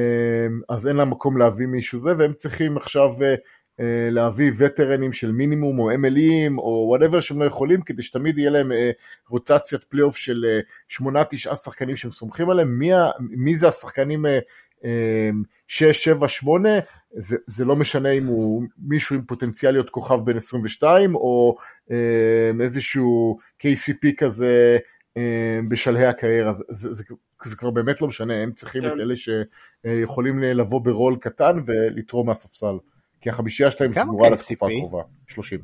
אז אין לה מקום להביא מישהו זה, והם צריכים עכשיו אה, אה, להביא וטרנים של מינימום או MLEים או whatever שהם לא יכולים, כדי שתמיד יהיה להם אה, רוטציית פלייאוף של אה, שמונה תשעה שחקנים שהם סומכים עליהם, מי זה השחקנים אה, אה, שש, שבע, שמונה, זה, זה לא משנה אם הוא מישהו עם פוטנציאל להיות כוכב בן 22 או אה, איזשהו KCP כזה אה, בשלהי הקריירה, זה, זה, זה, זה כבר באמת לא משנה, הם צריכים כן. את אלה שיכולים לבוא ברול קטן ולתרום מהספסל, כי החמישייה שלהם סגורה KCP? לתקופה הקרובה, 30.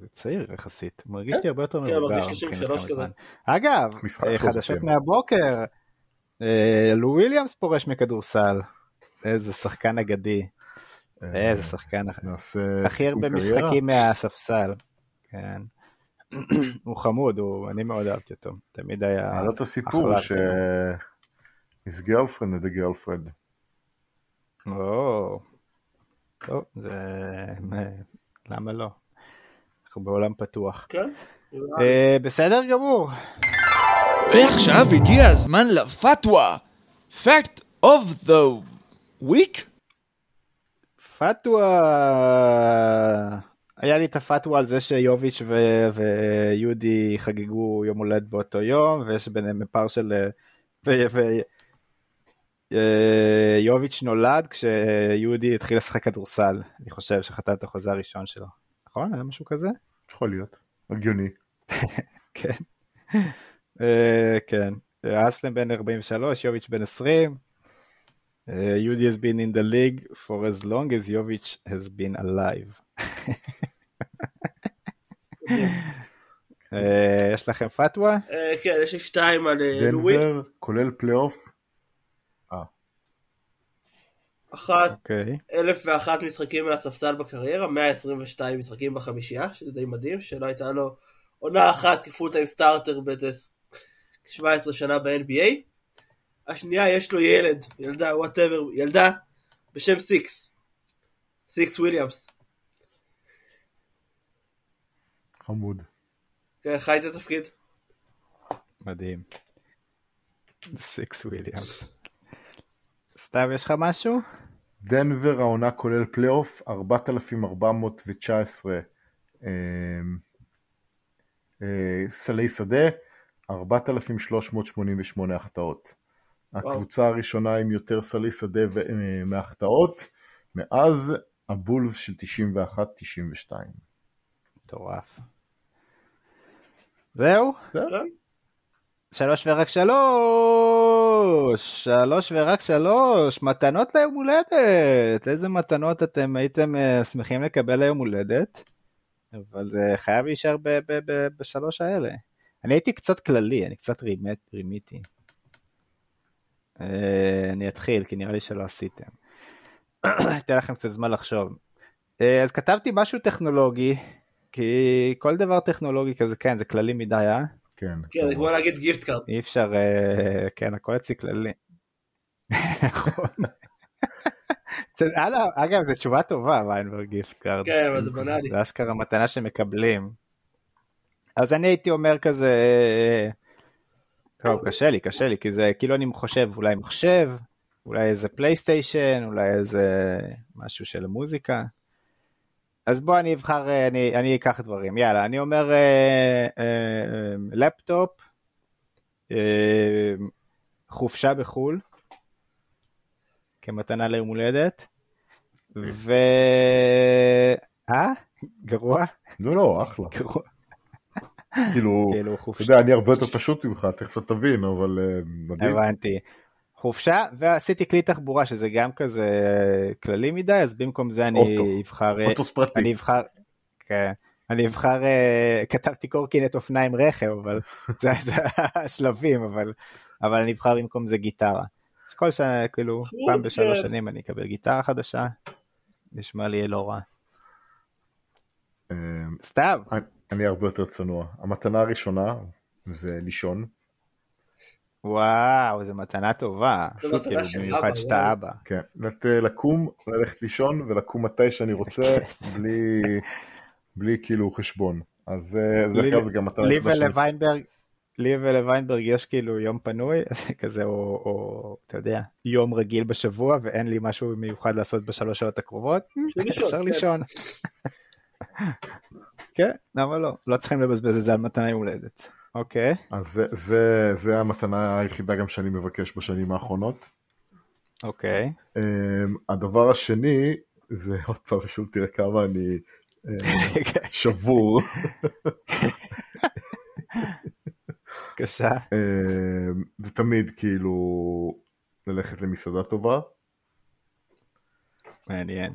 זה צעיר יחסית, מרגיש לי הרבה יותר כן, מבוגר. מרגיש 33 מבחינת כמה כזה. זמן. אגב, אה, חדשות כן. מהבוקר, אה, לו וויליאמס פורש מכדורסל, איזה שחקן אגדי, איזה שחקן, הכי הרבה. משחקים מהספסל, כן. הוא חמוד, הוא- אני מאוד אהבתי אותו, תמיד היה היה לו את הסיפור. ש... his girlfriend is the girlfriend. או, טוב, זה... למה לא? אנחנו בעולם פתוח. כן. אה, בסדר גמור. ועכשיו הגיע הזמן לפתווה. Fact of the week? פתווה... היה לי את הפתווה על זה שיוביץ' ו- ויודי חגגו יום הולדת באותו יום, ויש ביניהם פער של... ו- ו- אה, יוביץ' נולד כשיודי התחיל לשחק כדורסל, אני חושב שחתם את החוזה הראשון שלו. נכון? היה משהו כזה? יכול להיות, הגיוני. כן. אה, כן. אסלם בן 43, יוביץ' בן 20. אה, יודי has been in the league for as long as יוביץ' has been alive. אה, יש לכם פתווה? כן, יש לי שתיים על לואי. דנבר, כולל פלייאוף, אחת, אוקיי. אלף ואחת משחקים מהספסל בקריירה, 122 משחקים בחמישייה, שזה די מדהים, שלא הייתה לו עונה אחת כ full time starter באיזה 17 שנה ב-NBA. השנייה, יש לו ילד, ילדה, whatever, ילדה, בשם סיקס. סיקס וויליאמס. חמוד. כן, חי את התפקיד. מדהים. סיקס וויליאמס. סתיו, יש לך משהו? דנבר העונה כולל פלייאוף 4,419 אה, אה, סלי שדה, 4,388 החטאות. הקבוצה הראשונה עם יותר סלי שדה ו- אה, מהחטאות, מאז הבולס של 91-92. מטורף. זהו? זהו. כן. שלוש ורק שלוש! שלוש ורק שלוש! מתנות ליום הולדת! איזה מתנות אתם הייתם אה, שמחים לקבל ליום הולדת? אבל זה חייב להישאר ב- ב- ב- בשלוש האלה. אני הייתי קצת כללי, אני קצת רימית, רימיתי. אה, אני אתחיל, כי נראה לי שלא עשיתם. אתן לכם קצת זמן לחשוב. אה, אז כתבתי משהו טכנולוגי, כי כל דבר טכנולוגי כזה, כן, זה כללי מדי, אה? כן. כן, זה כמו להגיד gift card. אי אפשר, אה, כן, הכל אצלי כללי. נכון. אגב, זו תשובה טובה, ויינברג gift card. כן, אבל זה בנאלי. זה אשכרה מתנה שמקבלים. אז אני הייתי אומר כזה, טוב, קשה לי, קשה לי, כי זה כאילו אני חושב אולי מחשב, אולי איזה פלייסטיישן, אולי איזה משהו של מוזיקה. אז בוא אני אבחר, אה, אני, אני אקח דברים, יאללה, אני אומר אה, אה, לפטופ, אה, חופשה בחו"ל, כמתנה ליום הולדת, ו... אה? גרוע? לא, לא, אחלה. גרוע. כאילו, כאילו אתה. יודע, אני הרבה יותר פשוט ממך, תכף אתה תבין, אבל אה, מדהים. הבנתי. חופשה, ועשיתי כלי תחבורה שזה גם כזה כללי מדי, אז במקום זה אני. אבחר... אה, מטוס פרטי. אני אבחר... כן. אני אבחר, אה, כתבתי קורקינט אופניים רכב, אבל זה זה השלבים, אבל אבל אני אבחר במקום זה גיטרה. אז כל שנה, כאילו, פעם בשלוש. שנים אני אקבל גיטרה חדשה, נשמע לי לא רע. סתיו, אני- הרבה יותר צנוע. המתנה הראשונה זה לישון. וואו, זו מתנה טובה. מתנה כאילו, במיוחד שאתה וואו. אבא. כן, לת- לקום, ללכת לישון ולקום מתי שאני רוצה, בלי, בלי כאילו חשבון. אז זה, זה אגב, זה גם מתנה לי ולוויינברג, לי ולוויינברג יש כאילו יום פנוי, כזה, או, או אתה יודע, יום רגיל בשבוע, ואין לי משהו מיוחד לעשות בשלוש שעות הקרובות, אפשר כן. לישון. כן, למה לא? לא צריכים לבזבז את זה על מתנה יום הולדת. אוקיי, אז זה, זה, זה המתנה היחידה גם שאני מבקש בשנים האחרונות. אוקיי. Um, הדבר השני, זה עוד פעם, שוב תראה כמה אני uh, שבור. בבקשה. Um, זה תמיד כאילו ללכת למסעדה טובה. מעניין.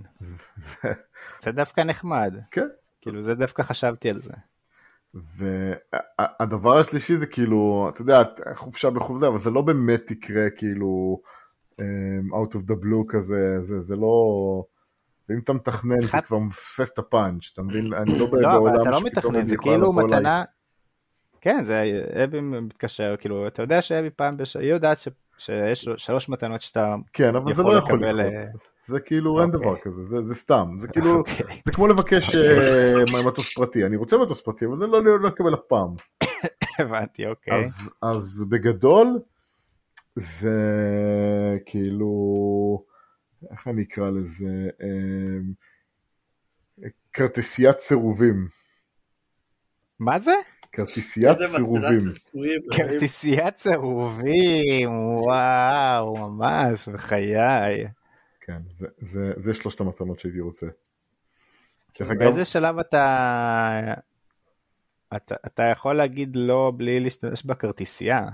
זה דווקא נחמד. כן. כאילו זה דווקא חשבתי על זה. והדבר השלישי זה כאילו, אתה יודע, חופשה בחו"ל זה, אבל זה לא באמת יקרה כאילו um, out of the blue כזה, זה, זה לא... ואם אתה מתכנן זה כבר מפספס את הפאנץ', אתה מבין? אני לא לא, בעולם לא שפתאום מתכנן, אני זה כאילו לבוא אליי. מתנה... כן, זה אבי מתקשר, כאילו, אתה יודע שאבי פעם, בש... היא יודעת. שיש לו שלוש מתנות שאתה כן, אבל זה לא יכול לקבל, לקרות. אה, זה כאילו אין אוקיי. דבר כזה, זה, זה סתם, זה כאילו, אוקיי. זה כמו לבקש אה, מטוס פרטי, אני רוצה מטוס פרטי, אבל זה לא לא לקבל אף פעם. הבנתי, אוקיי. אז, אז בגדול, זה כאילו, איך אני אקרא לזה, אה, כרטיסיית סירובים. מה זה? כרטיסיית סירובים. כרטיסיית סירובים, וואו, ממש, בחיי. כן, זה, זה, זה שלושת המתנות שהייתי רוצה. באיזה שלב אתה... אתה, אתה יכול להגיד לא בלי להשתמש בכרטיסייה.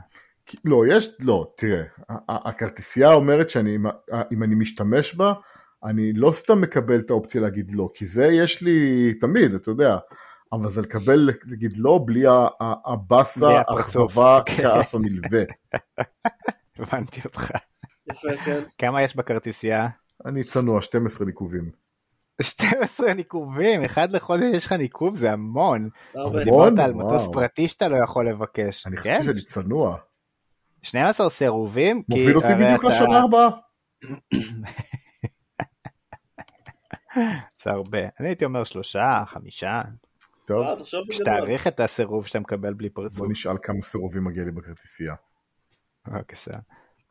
לא, יש, לא, תראה, הכרטיסייה אומרת שאני, אם אני משתמש בה, אני לא סתם מקבל את האופציה להגיד לא, כי זה יש לי תמיד, אתה יודע, אבל זה לקבל, להגיד לא, בלי הבאסה. האכזבה, כן. כעס הנלווה. הבנתי אותך. כן. כמה יש בכרטיסייה? אני צנוע, 12 ניקובים. 12 ניקובים, אחד לחודש יש לך ניקוב, זה המון. הרבה. דיברת על. מטוס פרטי שאתה לא יכול לבקש. אני כן? חושב שאני צנוע. 12 סירובים? מוביל אותי בדיוק לשנה הבאה. זה הרבה. אני הייתי אומר שלושה, חמישה. טוב, אה. שתעריך את הסירוב שאתה מקבל בלי פרצוף. בוא נשאל כמה סירובים מגיע לי בכרטיסייה. בבקשה.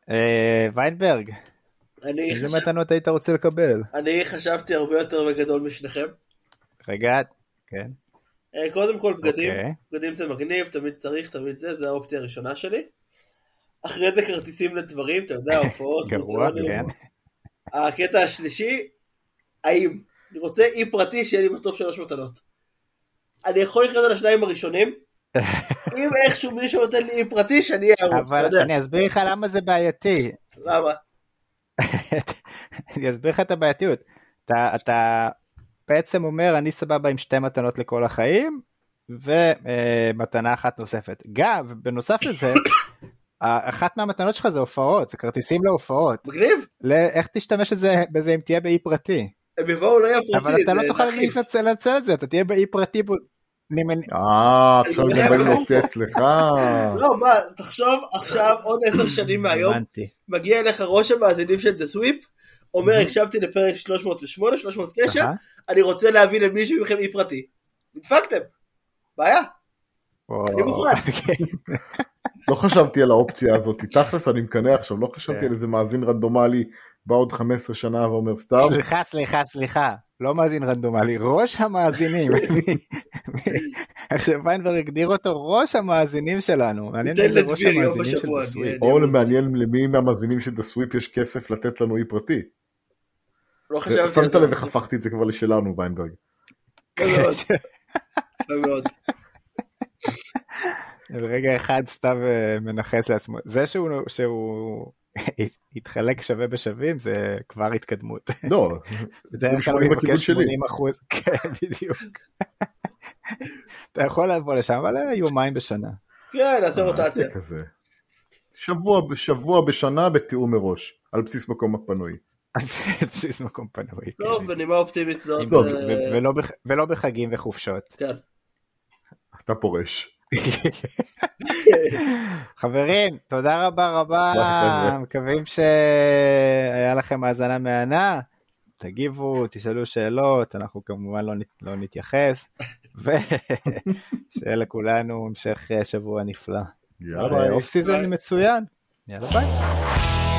אה, ויינברג, אני איזה מתנות היית רוצה לקבל? אני חשבתי הרבה יותר בגדול משניכם. רגע, כן. אה, קודם כל בגדים, אוקיי. בגדים זה מגניב, תמיד צריך, תמיד זה, זה האופציה הראשונה שלי. אחרי זה כרטיסים לדברים, אתה יודע, הופעות, גרוע. כן. הקטע השלישי, האם. אני רוצה אי פרטי שיהיה לי בטופ שלוש מתנות. אני יכול לקרוא על השניים הראשונים, אם איכשהו מישהו נותן לי פרטי, שאני אהיה ערוך, אתה אבל. אני אסביר לך למה זה בעייתי. למה? אני אסביר לך את הבעייתיות. אתה, אתה בעצם אומר, אני סבבה עם שתי מתנות לכל החיים, ומתנה אחת נוספת. גם, בנוסף לזה, אחת מהמתנות שלך זה הופעות, זה כרטיסים להופעות. מגניב, לא- איך תשתמש בזה אם תהיה באי פרטי? הם יבואו לא יהיה פרטי, אבל אתה לא זה תוכל. לנצל את זה, אתה תהיה באי פרטי. אה, עכשיו הם באים להופיע אצלך. לא, מה, תחשוב עכשיו עוד עשר שנים מהיום. מגיע אליך ראש המאזינים של דה סוויפ, אומר הקשבתי לפרק 308, 309, אהה. אני רוצה להביא למישהו מכם אי פרטי. נדפקתם. בעיה. אני מוכן. לא חשבתי על האופציה הזאת, תכלס אני מקנא עכשיו, לא חשבתי כן. על איזה מאזין רנדומלי, בא עוד 15 שנה ואומר סתם. סליחה, סליחה, סליחה, לא מאזין רנדומלי, ראש המאזינים. עכשיו ויינברג הגדיר אותו ראש המאזינים שלנו. מעניין אם זה ראש המאזינים של. אני- או מעניין למי מהמאזינים של דה סוויפ יש כסף לתת לנו אי פרטי. לא חשבתי על שמת זה. לב איך הפכתי את זה כבר לשלנו, ויינברג. ברגע אחד סתיו אה, מנכס לעצמו. זה שהוא שהוא התחלק שווה בשווים זה כבר התקדמות. לא, בדרך כלל הוא 80 בכיוון מבקש שלי. 80 אחוז. כן, בדיוק. אתה יכול לבוא לשם, אבל אה, יומיים בשנה. כן, נעשה רוטציה. זה כזה. שבוע בשבוע בשנה בתיאום מראש, על בסיס מקום הפנוי. על בסיס מקום פנוי. כן. טוב, בנימה אופטימית זאת. לא, אה, זה- ולא בחגים וחופשות. כן. אתה פורש. חברים, תודה רבה רבה, מקווים שהיה לכם האזנה מהנה. תגיבו, תשאלו שאלות, אנחנו כמובן לא, לא נתייחס, ושיהיה לכולנו המשך שבוע נפלא. יאללה. אוף סיזון מצוין. יאללה ביי.